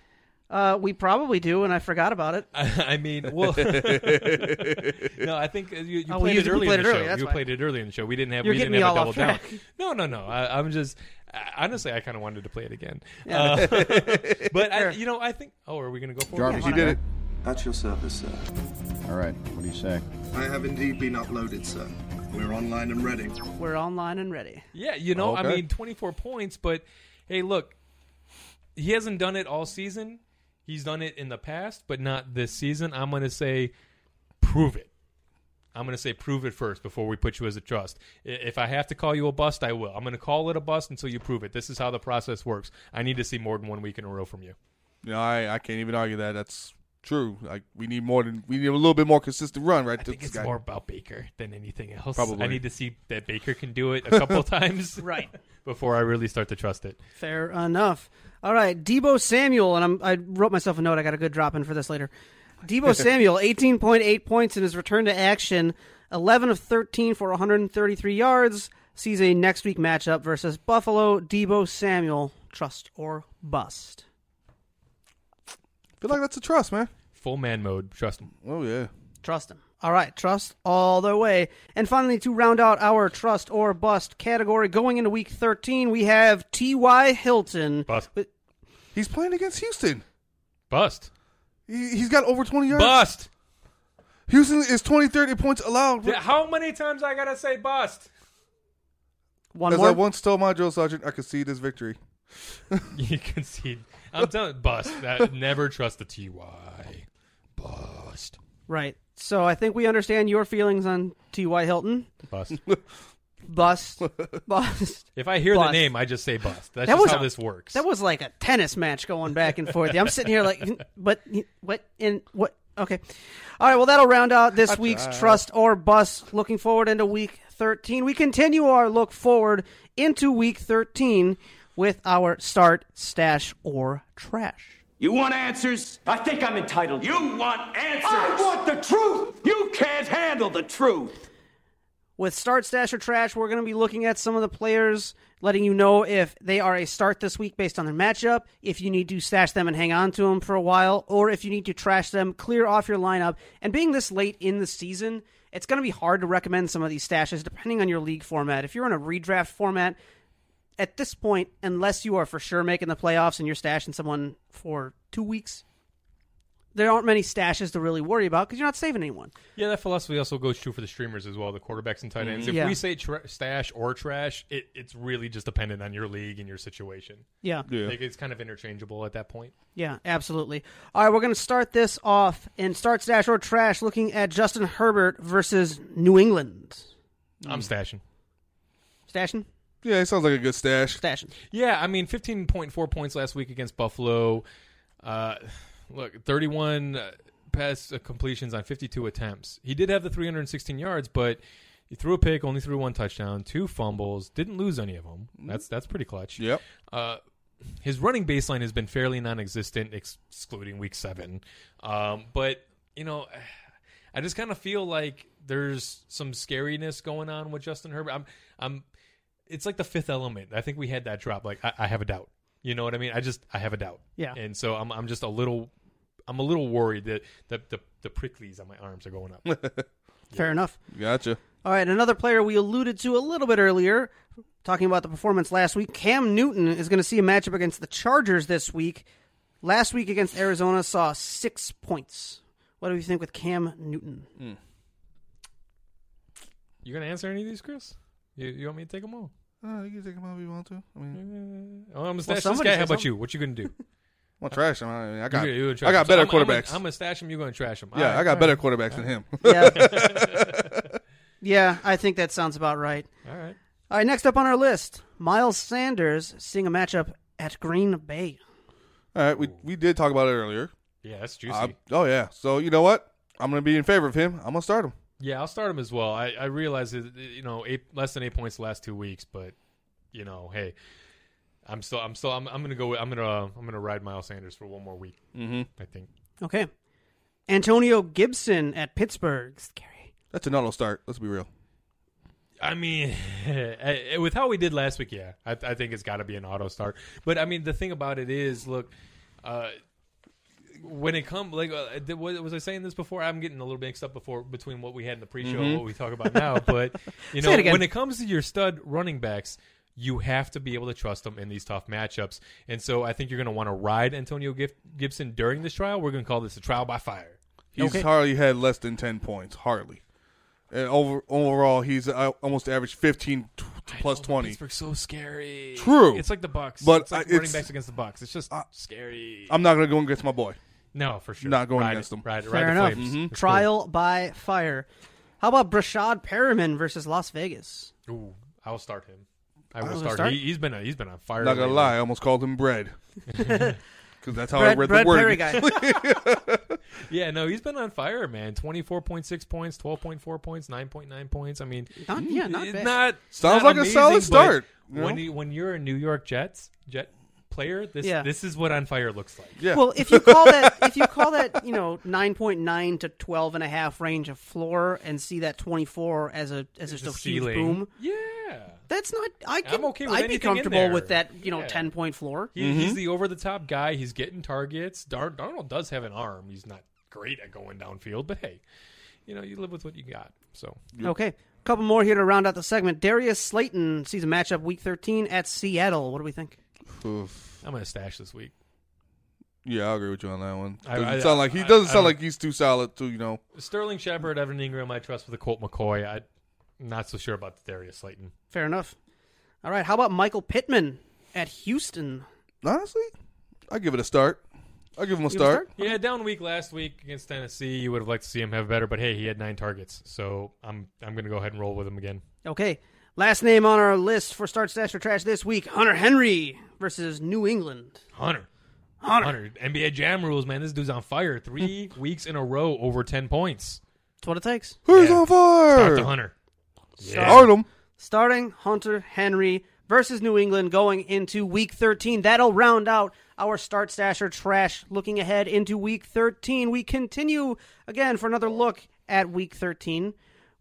Uh, we probably do, and I forgot about it. I mean, well, no, I think uh, you, you Oh, we played used- it we early played in the it early, show. that's You why. played it early in the show. We didn't have You're we getting didn't me have a all double off down. track. No, no, no. I, I'm just I- honestly, I kind of wanted to play it again. Yeah. Uh, but I, you know, I think. Oh, are we going to go for Jarvis, it? you did it. At your service, sir. All right. What do you say? I have indeed been uploaded, sir. We're online and ready. We're online and ready. Yeah, you know, I Okay. mean, 24 points, but hey, look, he hasn't done it all season. He's done it in the past, but not this season. I'm going to say, prove it. I'm going to say, prove it first before we put you as a trust. If I have to call you a bust, I will. I'm going to call it a bust until you prove it. This is how the process works. I need to see more than one week in a row from you. Know, I, I can't even argue that. That's true. Like we need more than we need a little bit more consistent run, right? I think it's more about Baker than anything else. Probably. I need to see that Baker can do it a couple times, Right. before I really start to trust it. Fair enough. All right, Deebo Samuel, and I'm, I wrote myself a note. I got a good drop in for this later. Deebo Samuel, 18.8 points in his return to action, 11 of 13 for 133 yards. Sees a next week matchup versus Buffalo. Deebo Samuel, trust or bust? Feel like that's a trust, man. Full man mode. Trust him. Oh yeah. Trust him. All right, trust all the way. And finally, to round out our trust or bust category, going into week 13, we have T.Y. Hilton. Bust. He's playing against Houston. Bust. He, he's got over 20 yards. Bust. Houston is 20, 30 points allowed. Yeah, How many times I gotta say bust? One As more. I once told my drill sergeant, I could see this victory. you concede. I'm telling bust. That never trust the TY. Bust. Right. So I think we understand your feelings on T.Y. Hilton. Bust. Bust. Bust. If I hear Bust. the name, I just say bust. That's That just was how a- this works. That was like a tennis match going back and forth. I'm sitting here like, but what in what? Okay. All right. Well, that'll round out this week's tried. trust or bust. Looking forward into week 13. We continue our look forward into week 13 with our start, stash, or trash. You want answers? I think I'm entitled. You want answers? I want the truth. You can't handle the truth. With start, stash, or trash, we're going to be looking at some of the players, letting you know if they are a start this week based on their matchup, if you need to stash them and hang on to them for a while, or if you need to trash them, clear off your lineup. And being this late in the season, it's going to be hard to recommend some of these stashes depending on your league format. If you're in a redraft format, at this point, unless you are for sure making the playoffs and you're stashing someone for two weeks, there aren't many stashes to really worry about because you're not saving anyone. Yeah, that philosophy also goes true for the streamers as well, the quarterbacks and tight ends. Mm-hmm. If Yeah. we say tra- stash or trash, it, it's really just dependent on your league and your situation. Yeah. Yeah. Like, it's kind of interchangeable at that point. Yeah, absolutely. All right, we're going to start this off and start stash or trash, looking at Justin Herbert versus New England. I'm stashing. Stashing, Yeah, it sounds like a good stash. stashing. Yeah, I mean, 15.4 points last week against Buffalo. Uh, look, 31 uh, pass uh, completions on 52 attempts. He did have the 316 yards, but he threw a pick, only threw one touchdown, two fumbles, didn't lose any of them. That's that's pretty clutch. Yep. Uh, his running baseline has been fairly non-existent, ex- excluding week seven. Um, but you know, I just kind of feel like there's some scariness going on with Justin Herbert. I'm, I'm. It's like the fifth element. I think we had that drop. Like I, I have a doubt. You know what I mean? I just I have a doubt. Yeah. And so I'm I'm just a little I'm a little worried that the the, the pricklies on my arms are going up. Fair enough. Gotcha. All right, another player we alluded to a little bit earlier, talking about the performance last week. Cam Newton is going to see a matchup against the Chargers this week. Last week against Arizona saw six points. What do you think with Cam Newton? Hmm. you gonna answer any of these, Chris? You, you want me to take them all? Uh, you can take him all if you want to. I mean, Oh, I'm gonna stash this somebody guy. say How about something. you? What you gonna do? I'm gonna trash him. I, mean, I got, You- you gonna trash I got him. Better I'm- I'm gonna- quarterbacks. I'm gonna stash him. You're gonna trash him. yeah, I got better quarterbacks than him. Yeah. yeah, I think that sounds about right. All right. All right, next up on our list, Miles Sanders seeing a matchup at Green Bay. All right, we we did talk about it earlier. Yeah, that's juicy. Uh, oh yeah. So you know what? I'm gonna be in favor of him. I'm gonna start him. Yeah, I'll start him as well. I, I realize that you know eight, less than eight points the last two weeks, but you know, hey, I'm still I'm still I'm, I'm gonna go. I'm gonna I'm gonna ride Miles Sanders for one more week. Mm-hmm. I think. Okay. Antonio Gibson at Pittsburgh. Scary. That's an auto start. Let's be real. I mean, eh, with how we did last week, yeah, I, I think it's got to be an auto start. But I mean, the thing about it is, look, uh, when it comes, like, uh, did- was was I saying this before? I'm getting a little mixed up before between what we had in the pre-show and Mhm. what we talk about now. But you Say know, it again. when it comes to your stud running backs, you have to be able to trust them in these tough matchups. And so I think you're going to want to ride Antonio Gif- Gibson during this trial. We're going to call this a trial by fire. He's Okay. hardly had less than ten points. Hardly. And over overall, he's uh, almost averaged 15 t- plus but 20. Pittsburgh's so scary. True. It's like the Bucs. But it's like I- running it's- backs against the Bucs. It's just scary. I'm not gonna go against my boy. no, for sure. not going Ride against it. them. Ride, it. Fair ride enough. the flames. Mhm. It's Trial by fire. How about Breshad Perriman versus Las Vegas? cool. Ooh, I'll start him. I will I'll start. start? He, he's been a, he's been on fire. Not gonna lately. lie, I almost called him bread. Because that's how Bread- I read bread the word. Perry guy. Yeah, no, he's been on fire, man. Twenty four point six points, twelve point four points, nine point nine points. I mean, Not, yeah, not bad. not Sounds not like a solid start, you When know? you, when you're a New York Jets Jet player, this Yeah. this is what on fire looks like. Yeah. Well, if you call that if you call that you know nine point nine to twelve and a half range of floor and see that twenty four as a as just The a huge ceiling. boom, Yeah. that's not. I can, I'm okay with I'd be in comfortable there. with that. You know, Yeah. ten point floor. He, mm-hmm. He's the over the top guy. He's getting targets. Dar- Darnold does have an arm. He's not great at going downfield, but hey, you know, you live with what you got. So Okay, a couple more here to round out the segment. Darius Slayton sees a matchup week thirteen at Seattle. What do we think? Oof. I'm gonna stash this week. Yeah, I agree with you on that one. I- Doesn't I- sound like he I- doesn't I sound don't- like he's too solid to you know. Sterling Shepard, Evan Engram, I trust with the Colt McCoy. I'm not so sure about the Darius Slayton. Fair enough. All right, how about Michael Pittman at Houston? Honestly, I give it a start. I give him a Give him a start. Yeah, down week last week against Tennessee. You would have liked to see him have better, but hey, he had nine targets, so I'm I'm gonna go ahead and roll with him again. Okay, last name on our list for start stash or trash this week: Hunter Henry versus New England. Hunter. Hunter. NBA Jam rules, man. This dude's on fire. Three weeks in a row over ten points. That's what it takes. Who's Yeah. on fire? Start the Hunter. Start him. Starting Hunter Henry versus New England going into week 13. That'll round out our start stash or trash looking ahead into week 13. We continue again for another look at week 13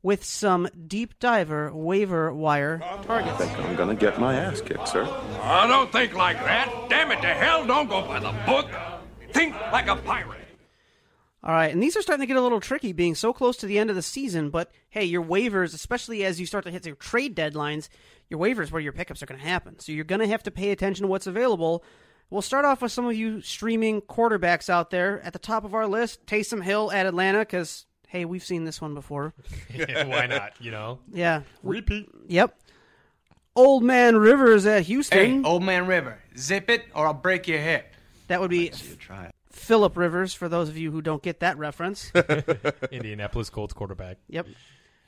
with some deep diver waiver wire targets. I think I'm gonna get my ass kicked, sir. I don't think like that. Damn it to hell, don't go by the book. Think like a pirate. All right, and these are starting to get a little tricky being so close to the end of the season, but hey, your waivers, especially as you start to hit your trade deadlines, your waivers where your pickups are going to happen. So you're going to have to pay attention to what's available. We'll start off with some of you streaming quarterbacks out there. At the top of our list, Taysom Hill at Atlanta, because, hey, we've seen this one before. Why not? You know. Yeah. Repeat. Yep. Old Man Rivers at Houston. Hey, old man River, zip it or I'll break your hip. That would be Try it. Philip Rivers, for those of you who don't get that reference. Indianapolis Colts quarterback. Yep.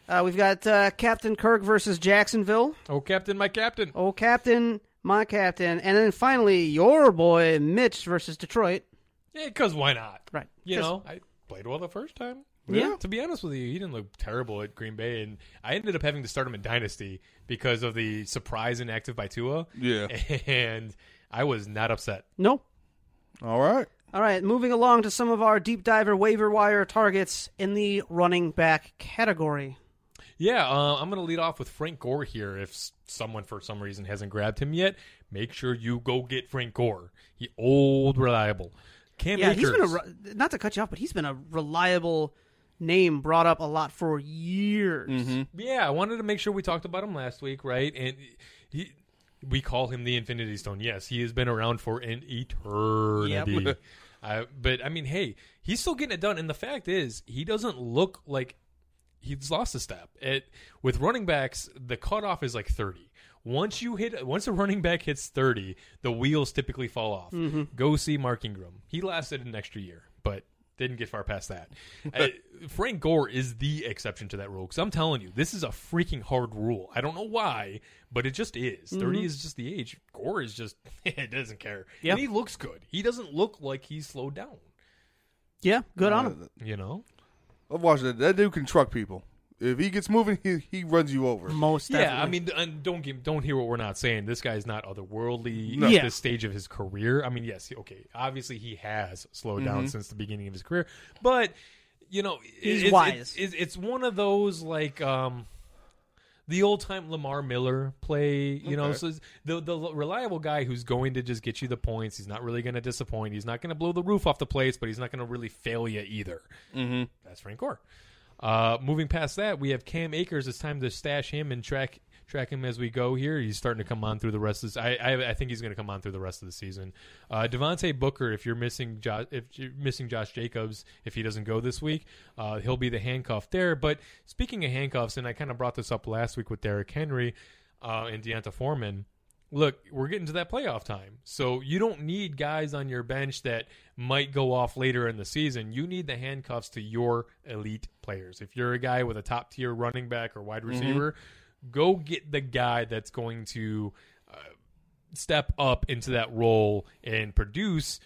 Uh, we've got uh, Captain Kirk versus Jacksonville. Oh, Captain, my Captain. Oh, Captain, my Captain. And then finally, your boy Mitch versus Detroit. Yeah, because why not? Right. You 'Cause- know, I played well the first time. Yeah. To be honest with you, he didn't look terrible at Green Bay, and I ended up having to start him in Dynasty because of the surprise inactive by Tua. Yeah. And I was not upset. No. All right. All right, moving along to some of our deep diver waiver wire targets in the running back category. Yeah, uh, I'm going to lead off with Frank Gore here. If s- someone for some reason hasn't grabbed him yet, make sure you go get Frank Gore. He old reliable. Cam yeah, Akers. he's been a re- not to cut you off, but he's been a reliable name brought up a lot for years. Mm-hmm. Yeah, I wanted to make sure we talked about him last week, right? And he, we call him the Infinity Stone. Yes, he has been around for an eternity. Yep. uh, but I mean, hey, he's still getting it done. And the fact is, he doesn't look like he's lost a step. It, with running backs, the cutoff is like thirty. Once you hit, once a running back hits thirty, the wheels typically fall off. Mhm. Go see Mark Ingram. He lasted an extra year, but didn't get far past that. Uh, Frank Gore is the exception to that rule because I'm telling you, this is a freaking hard rule. I don't know why, but it just is. 30 Mhm. is just the age. Gore is just it doesn't care, Yeah. and he looks good. He doesn't look like he's slowed down. Yeah, good on him. You know. I've watched that. That dude can truck people. If he gets moving, he he runs you over. Most Yeah, I mean, and don't give, don't hear what we're not saying. This guy's not otherworldly No. at Yeah. this stage of his career. I mean, yes, okay, obviously he has slowed down Mhm. since the beginning of his career, but you know, He's it's, wise. It's, it's, it's one of those like um, the old time Lamar Miller play. You know, so the the reliable guy who's going to just get you the points. He's not really going to disappoint. He's not going to blow the roof off the place, but he's not going to really fail you either. Mm-hmm. That's Frank Gore. Uh, moving past that, we have Cam Akers. It's time to stash him and track track him as we go here. He's starting to come on through the rest of this. I I, I think he's going to come on through the rest of the season. Uh, Devontae Booker, if you're missing Josh, if you're missing Josh Jacobs, if he doesn't go this week, uh, he'll be the handcuff there. But speaking of handcuffs, and I kind of brought this up last week with Derrick Henry uh, and D'Onta Foreman look, we're getting to that playoff time. So you don't need guys on your bench that might go off later in the season. You need the handcuffs to your elite players. If you're a guy with a top tier running back or wide receiver, go get the guy that's going to uh, step up into that role and produce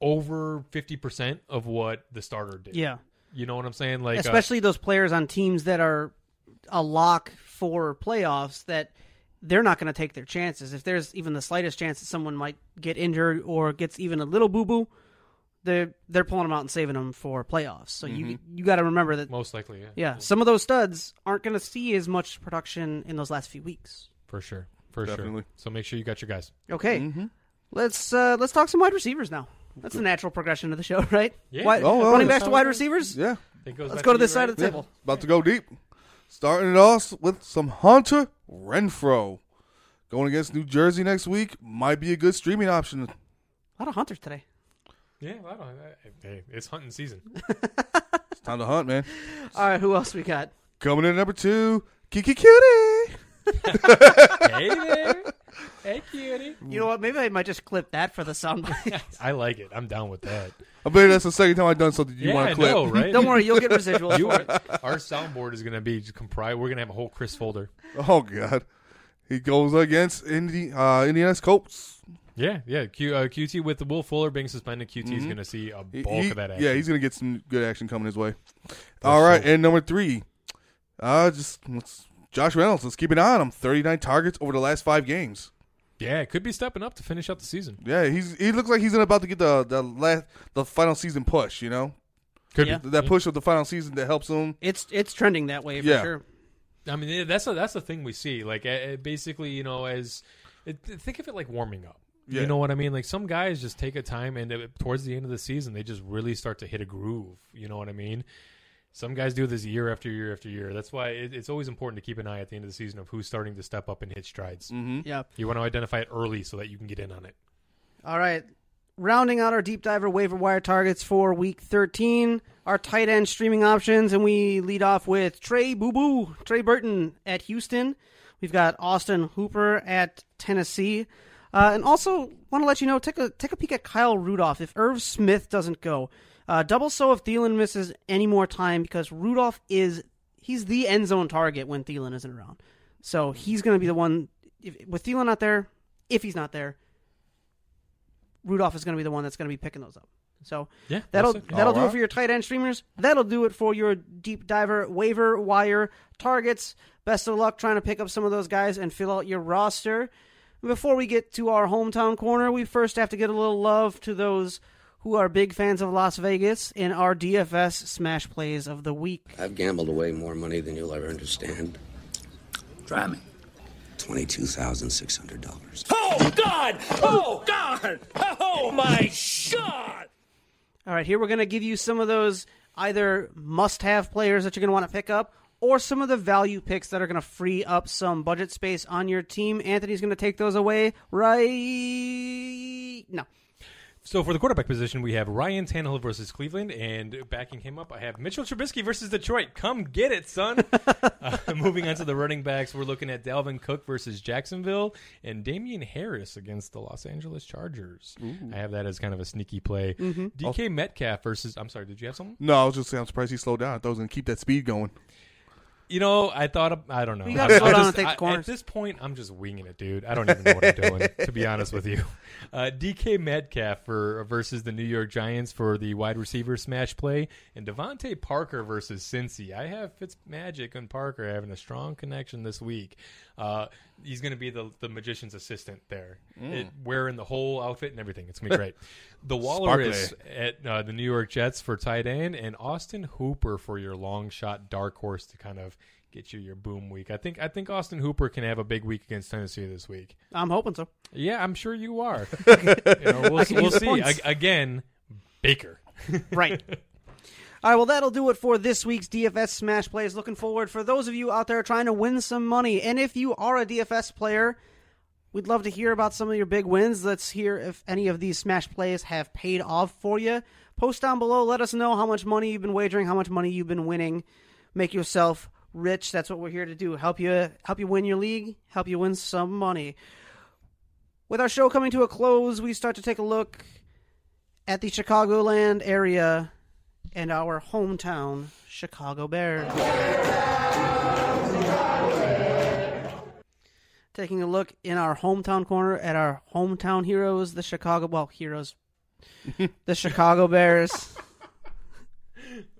over 50% of what the starter did. Yeah. You know what I'm saying? Like uh, especially those players on teams that are a lock for playoffs that they're not going to take their chances. If there's even the slightest chance that someone might get injured or gets even a little boo boo, they're they're pulling them out and saving them for playoffs. So you Mhm. you got to remember that most likely, yeah. yeah, some of those studs aren't going to see as much production in those last few weeks. For sure. For Definitely. sure. So make sure you got your guys. Okay, let's uh, let's talk some wide receivers now. That's the natural progression of the show, right? Yeah. Wide- Oh, well, running that's backs to wide receivers. Yeah. Let's go to you, this side of the Yeah. table. About to go deep. Starting it off with some Hunter Renfrow. Going against New Jersey next week might be a good streaming option. A lot of hunters today. Yeah, I don't, I- hey, it's hunting season. It's time to hunt, man. All right, who else we got? Coming in at number two, Keke Coutee. Hey there. Hey, cutie. You know what? Maybe I might just clip that for the sound. I like it. I'm down with that. I bet that's the second time I've done something you yeah, want to clip. know, right? Don't worry, you'll get residuals You- for it. our soundboard is going to be comprised. We're going to have a whole Chris folder. Oh God, he goes against Indi- uh, Indiana's Colts. Yeah, yeah. Q, uh, QT with the Will Fuller being suspended, QT is going to see a He- bulk he- of that action. Yeah, he's gonna get some good action coming his way. All right, and number three, uh, just let's, Josh Reynolds. Let's keep an eye on him. Thirty nine targets over the last five games. yeah, could be stepping up to finish out the season. Yeah, he's he looks like he's about to get the the last the final season push. You know, Could Yeah. be. that push of the final season that helps him. It's it's trending that way for Yeah. sure. I mean, that's a, that's the thing we see. Like, uh, basically, you know, as it, think of it like warming up. Yeah. You know what I mean? Like some guys just take a time, and uh, towards the end of the season, they just really start to hit a groove. You know what I mean? Some guys do this year after year after year. That's why it, it's always important to keep an eye at the end of the season of who's starting to step up and hit strides. Mm-hmm. Yeah. You want to identify it early so that you can get in on it. All right. Rounding out our deep diver waiver wire targets for week 13, our tight end streaming options, and we lead off with Trey Boo Boo, Trey Burton at Houston. We've got Austin Hooper at Tennessee. Uh, and also want to let you know, take a take a peek at Kyle Rudolph. If Irv Smith doesn't go, uh, double so if Thielen misses any more time because Rudolph is he's the end zone target when Thielen isn't around. So he's going to be the one if, with Thielen not there. If he's not there, Rudolph is going to be the one that's going to be picking those up. So Yeah, that'll that'll do it for your tight end streamers. That'll do it for your deep diver waiver wire targets. Best of luck trying to pick up some of those guys and fill out your roster. Before we get to our hometown corner, we first have to get a little love to those who are big fans of Las Vegas in our DFS smash plays of the week. I've gambled away more money than you'll ever understand. Try me. Twenty-two thousand six hundred dollars. Oh, God! Oh, God! Oh, my God! All right, here we're going to give you some of those either must have players that you're going to want to pick up or some of the value picks that are going to free up some budget space on your team. Anthony's going to take those away right no. So for the quarterback position, we have Ryan Tannehill versus Cleveland, and backing him up, I have Mitchell Trubisky versus Detroit. Come get it, son. uh, moving on to the running backs, we're looking at Dalvin Cook versus Jacksonville, and Damien Harris against the Los Angeles Chargers. I have that as kind of a sneaky play. Mhm. DK Metcalf versus. I'm sorry, did you have something? No, I was just saying I'm surprised he slowed down. I thought he was going to keep that speed going. You know, I thought I don't know. You gotta slow I down just- and take the I- corners. At this point, I'm just winging it, dude. I don't even know what I'm doing, to be honest with you. Uh, DK Metcalf for versus the New York Giants for the wide receiver smash play, and DeVante Parker versus Cincy. I have Fitzmagic and Parker having a strong connection this week. Uh, he's going to be the the magician's assistant there, Mm. it, wearing the whole outfit and everything. It's going to be great. The Walrus is at uh, the New York Jets for tight end, and Austin Hooper for your long shot dark horse to kind of get you your boom week. I think I think Austin Hooper can have a big week against Tennessee this week. I'm hoping so. Yeah, I'm sure you are. You know, we'll we'll see. points. A- again, Baker. Right. All right, well, that'll do it for this week's DFS Smash Plays. Looking forward for those of you out there trying to win some money. And if you are a DFS player, we'd love to hear about some of your big wins. Let's hear if any of these Smash Plays have paid off for you. Post down below. Let us know how much money you've been wagering, how much money you've been winning. Make yourself rich. That's what we're here to do. Help you help you win your league, help you win some money. With our show coming to a close, we start to take a look at the Chicagoland area and our hometown, Chicago Bears. Taking a look in our hometown corner at our hometown heroes, the Chicago, well, heroes, the Chicago Bears.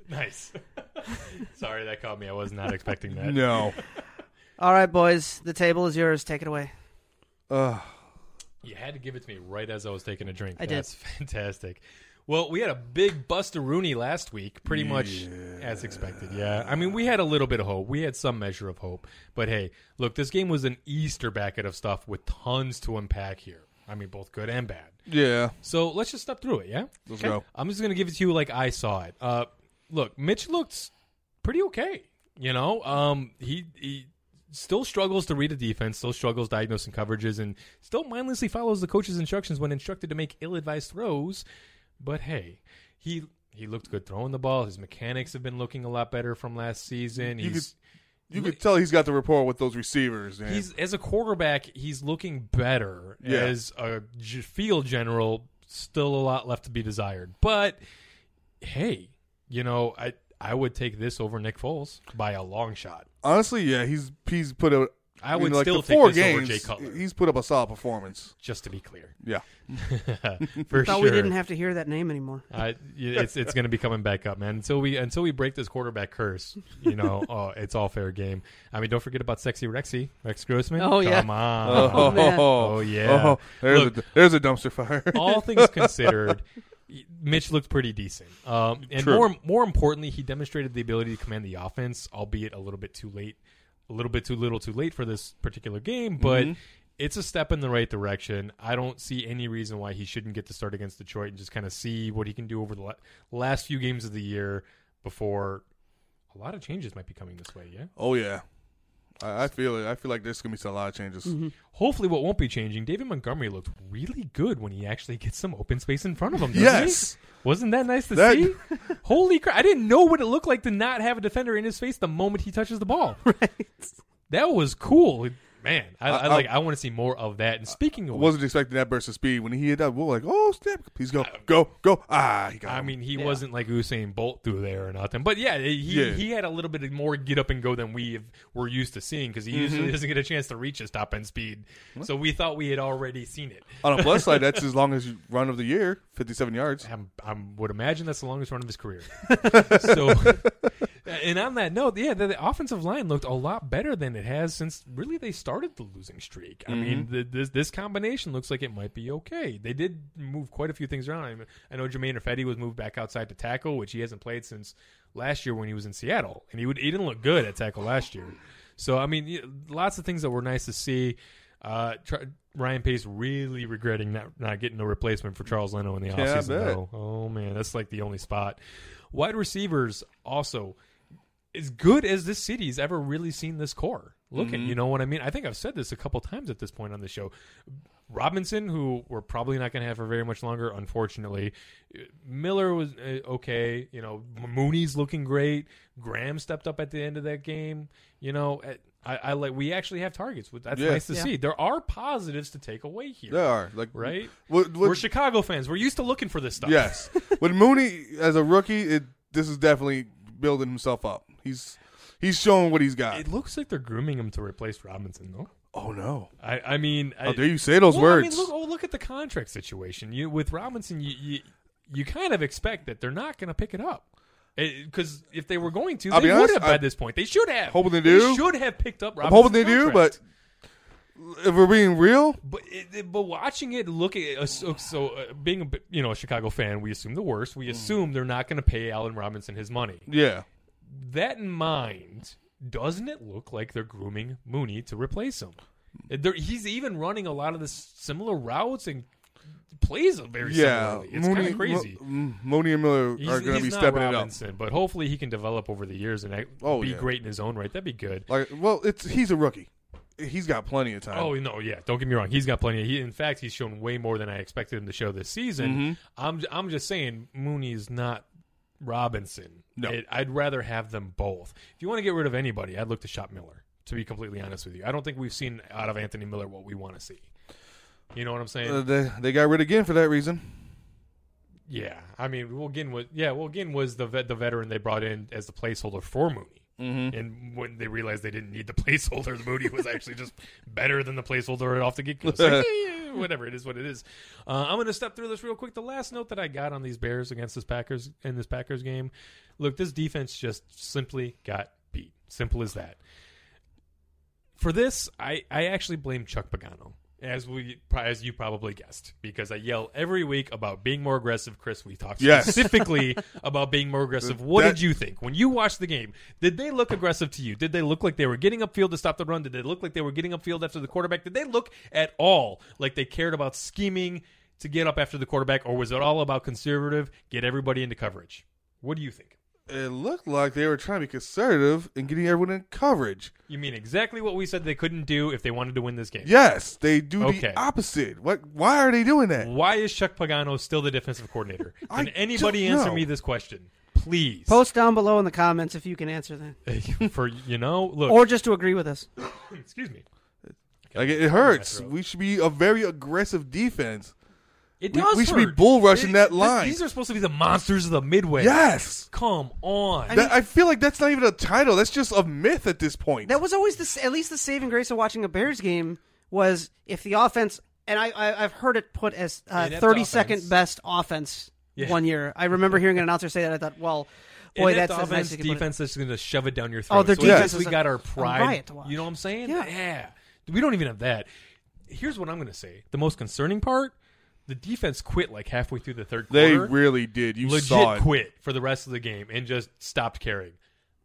nice. Sorry, that caught me. I was not expecting that. No. All right, boys, the table is yours. Take it away. Uh, You had to give it to me right as I was taking a drink. I did. That's fantastic. Well, we had a big Buster Rooney last week, pretty much as expected. Yeah, I mean, we had a little bit of hope. We had some measure of hope, but hey, look, this game was an Easter bucket of stuff with tons to unpack here. I mean, both good and bad. yeah. So let's just step through it. Yeah, Let's go. I'm just gonna give it to you like I saw it. Uh, look, Mitch looked pretty okay. You know, um, he he still struggles to read a defense, still struggles diagnosing coverages, and still mindlessly follows the coach's instructions when instructed to make ill-advised throws. But hey, he he looked good throwing the ball. His mechanics have been looking a lot better from last season. You He's You could tell he's got the rapport with those receivers. Man. He's as a quarterback, he's looking better. Yeah. As a field general, still a lot left to be desired. But hey, you know, I I would take this over Nick Foles by a long shot. Honestly, yeah, he's he's put a. I in, would like, still the take four this over games, Jay Cutler. He's put up a solid performance. Just to be clear, Yeah. for Thought sure. we didn't have to hear that name anymore. I, it's it's going to be coming back up, man. Until we until we break this quarterback curse, you know, oh, it's all fair game. I mean, don't forget about sexy Rexy, Rex Grossman. Oh, yeah. come on. Oh, man. Oh, yeah. Oh, there's Look, a there's a dumpster fire. all things considered, Mitch looked pretty decent. Um, and True. more more importantly, he demonstrated the ability to command the offense, albeit a little bit too late, a little bit too little, too late for this particular game. But Mhm. it's a step in the right direction. I don't see any reason why he shouldn't get to start against Detroit and just kind of see what he can do over the la- last few games of the year before a lot of changes might be coming this way. Yeah. Oh yeah. I, I feel it. I feel like there's gonna be a lot of changes. Mm-hmm. Hopefully, what won't be changing. David Montgomery looked really good when he actually gets some open space in front of him. Yes. he? wasn't that nice to That- see? Holy crap! I didn't know what it looked like to not have a defender in his face the moment he touches the ball. Right. That was cool, man. I, I, I- like. I want to see more of that. And speaking I of, wasn't expecting that burst of speed when he hit that. We were like, oh snap! Please go, go, go! Ah, he got. I him. mean, he wasn't like Usain Bolt through there or nothing. But yeah, he Yeah. he had a little bit more get up and go than we have, were used to seeing because he usually Mhm. doesn't get a chance to reach his top end speed. So we thought we had already seen it. on a plus side, that's as long as you run of the year, fifty-seven yards. I would imagine that's the longest run of his career. so, and on that note, yeah, the, the offensive line looked a lot better than it has since really they started the losing streak. I mean, Mhm. the, this this combination looks like it might be okay. They did move quite a few things around. I, mean, I know Germain Ifedi was moved back outside to tackle, which he hasn't played since last year when he was in Seattle, and he would he didn't look good at tackle last year. So I mean, lots of things that were nice to see. Uh, try, Ryan Pace really regretting not not getting a replacement for Charles Leno in the Yeah, offseason. though. Oh man, that's like the only spot. Wide receivers also as good as this city's ever really seen this core. Looking, Mhm. you know what I mean? I think I've said this a couple times at this point on the show. Robinson, who we're probably not going to have for very much longer, unfortunately. Miller was uh, okay. You know, Mooney's looking great. Graham stepped up at the end of that game. You know, uh, I, I like. We actually have targets. That's Yeah. nice to Yeah. see. There are positives to take away here. There are like right. What, what, We're Chicago fans. We're used to looking for this stuff. Yes, with Mooney as a rookie, it this is definitely building himself up. He's he's showing what he's got. It looks like they're grooming him to replace Robinson, though. Oh no! I, I mean, How I- dare you say those well, I mean, words. look, oh, look at the contract situation. You with Robinson, you you, you kind of expect that they're not going to pick it up because if they were going to, I'll they be would honest, have I- by this point. They should have. hoping they do. should have picked up. I'm hoping they do, but if we're being real, But it, but watching it, look at uh, so, so uh, being a you know a Chicago fan, we assume the worst. We assume they're not going to pay Allen Robinson his money. yeah, That in mind, doesn't it look like they're grooming Mooney to replace him? They're, he's even running a lot of the similar routes and plays a very yeah. similarly. It's kind of crazy. Mo- Mooney and Miller He's, are going to be stepping Robinson, but hopefully he can develop over the years and Oh, be yeah. great in his own right. That'd be good. Like, well, it's he's a rookie. He's got plenty of time. Oh no, yeah. Don't get me wrong. He's got plenty. Of, he, in fact, he's shown way more than I expected him to show this season. Mhm. I'm, I'm just saying, Mooney's not Robinson. No. It- I'd rather have them both. If you want to get rid of anybody, I'd look to Shop Miller. To be completely honest with you, I don't think we've seen out of Anthony Miller what we want to see. You know what I'm saying? Uh, they they got rid again for that reason. yeah. I mean, Wilgin was yeah. Wilgin was the vet, the veteran they brought in as the placeholder for Mooney. Mhm. And when they realized they didn't need the placeholder, Mooney was actually just better than the placeholder off the get go. Yeah, yeah, whatever it is, what it is. Uh, I'm going to step through this real quick. The last note that I got on these Bears against this Packers in this Packers game, look, this defense just simply got beat. Simple as that. For this, I, I actually blame Chuck Pagano, as we as you probably guessed, because I yell every week about being more aggressive. Chris, we talked Yes. specifically about being more aggressive. What That- did you think when you watched the game? Did they look aggressive to you? Did they look like they were getting upfield to stop the run? Did they look like they were getting upfield after the quarterback? Did they look at all like they cared about scheming to get up after the quarterback, or was it all about conservative, get everybody into coverage? What do you think? It looked like they were trying to be conservative and getting everyone in coverage. You mean exactly what we said they couldn't do if they wanted to win this game? Yes, they do Okay. the opposite. What? Why are they doing that? Why is Chuck Pagano still the defensive coordinator? I Can anybody don't answer know. me this question, please? Post down below in the comments if you can answer that, For you know, look. or just to agree with us. excuse me. Like it, it hurts. We should be a very aggressive defense. It We- does. we should be hurt. bull rushing It- that this- line. These are supposed to be the monsters of the Midway. Yes. Come on. That- I feel like that's not even a title. That's just a myth at this point. That was always the s- at least the saving grace of watching a Bears game was if the offense and I, I I've heard it put as uh, Inept thirty second offense. best offense Yeah. one year. I remember hearing an announcer say that. I thought, well, boy, Inept that's, that's nice. offense, you could put it. defense that's going to shove it down your throat. Oh, their so at defense least we is a- got our a pride. riot to watch. You know what I'm saying? Yeah. We don't even have that. Here's what I'm going to say. The most concerning part: the defense quit like halfway through the third quarter. They really did. You legit saw it. quit for the rest of the game and just stopped caring.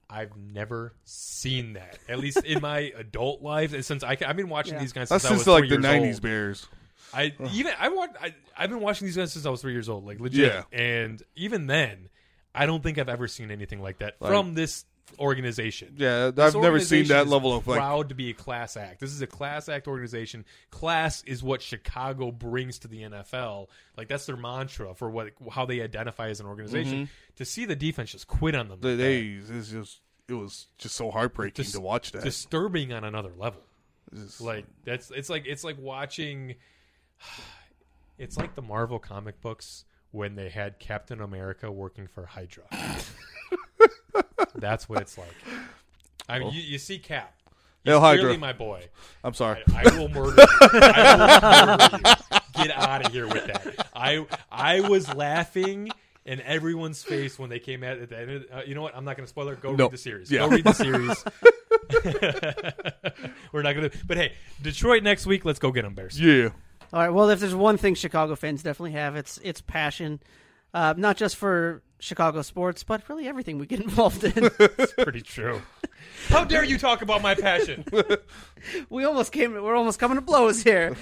I've never seen that, at least in my adult life. and Since I, have been watching Yeah. these guys That's since I since was like three the '90s old. Bears. I even I want I, I've been watching these guys since I was three years old, like legit. Yeah. And even then, I don't think I've ever seen anything like that Like- from this organization. Yeah, I've never seen that level of, like- proud to be a class act. This is a class act organization. Class is what Chicago brings to the NFL. Like that's their mantra for what how they identify as an organization. Mhm. To see the defense just quit on them, They, like they that, it's just it was just so heartbreaking dis- to watch that. disturbing on another level. It's- Like that's it's like it's like watching. It's like the Marvel comic books when they had Captain America working for Hydra. That's what it's like. I mean, Well. you, you see Cap. He's Hail Hydra. clearly my boy. I'm sorry. I, I will murder. you. I will murder you. Get out of here with that. I I was laughing in everyone's face when they came at, at the end. Of, uh, you know what? I'm not going to spoil it. Go No. read the series. Yeah. Go read the series. We're not going to. But hey, Detroit next week. Let's go get them, Bears. Yeah. All right. Well, if there's one thing Chicago fans definitely have, it's it's passion, uh, not just for Chicago sports, but really everything we get involved in. It's pretty true. How dare you talk about my passion? we almost came. We're almost coming to blows here.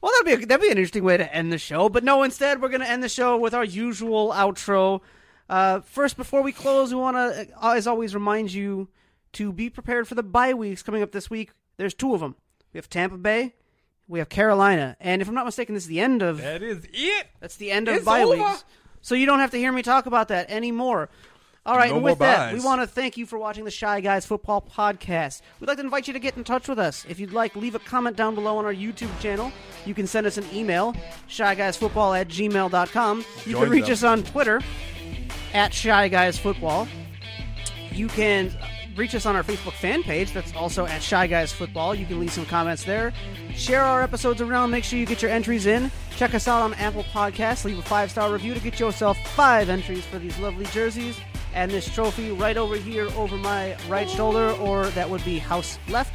Well, that'd be a, that'd be an interesting way to end the show. But no, instead we're going to end the show with our usual outro. Uh, first, before we close, we want to, as always, remind you to be prepared for the bye weeks coming up this week. There's two of them. We have Tampa Bay, we have Carolina, and if I'm not mistaken, this is the end of That is it. that's the end of It's bye over. weeks. So you don't have to hear me talk about that anymore. All right, No and with that, buys. we want to thank you for watching the Shy Guys Football Podcast. We'd like to invite you to get in touch with us. If you'd like, leave a comment down below on our YouTube channel. You can send us an email, shyguysfootball at gmail.com. You Join can reach them. us on Twitter, at Shy Guys Football. You can reach us on our Facebook fan page. That's also at Shy Guys Football. You can leave some comments there. Share our episodes around. Make sure you get your entries in. Check us out on Apple Podcasts. Leave a five star review to get yourself five entries for these lovely jerseys. And this trophy right over here over my right shoulder, or that would be house left.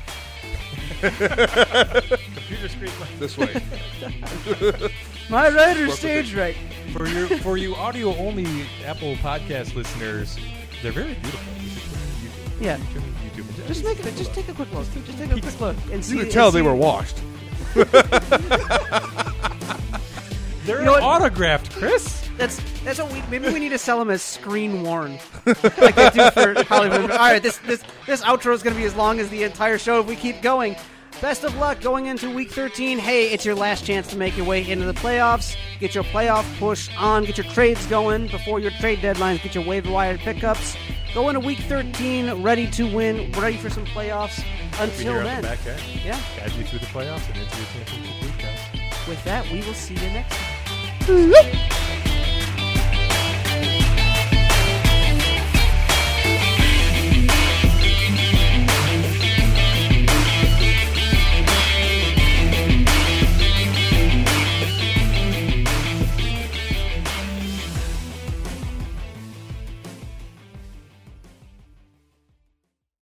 Computer screen. This way. My right or stage right. For your for you audio only Apple podcast listeners, they're very beautiful. Yeah. Put them on YouTube. Just make it. Just take a quick look. Just take a quick look and see. You could tell they were washed. They're You know what? autographed, Chris. That's that's what we maybe we need to sell them as screen worn, like they do for Hollywood. All right, this this this outro is going to be as long as the entire show if we keep going. Best of luck going into Week 13. Hey, it's your last chance to make your way into the playoffs. Get your playoff push on. Get your trades going before your trade deadlines. Get your waiver wire pickups. Go into Week 13 ready to win, ready for some playoffs. Be Until here at then, the back end. yeah. Guide you through the playoffs and into your championship week, guys. With that, we will see you next time.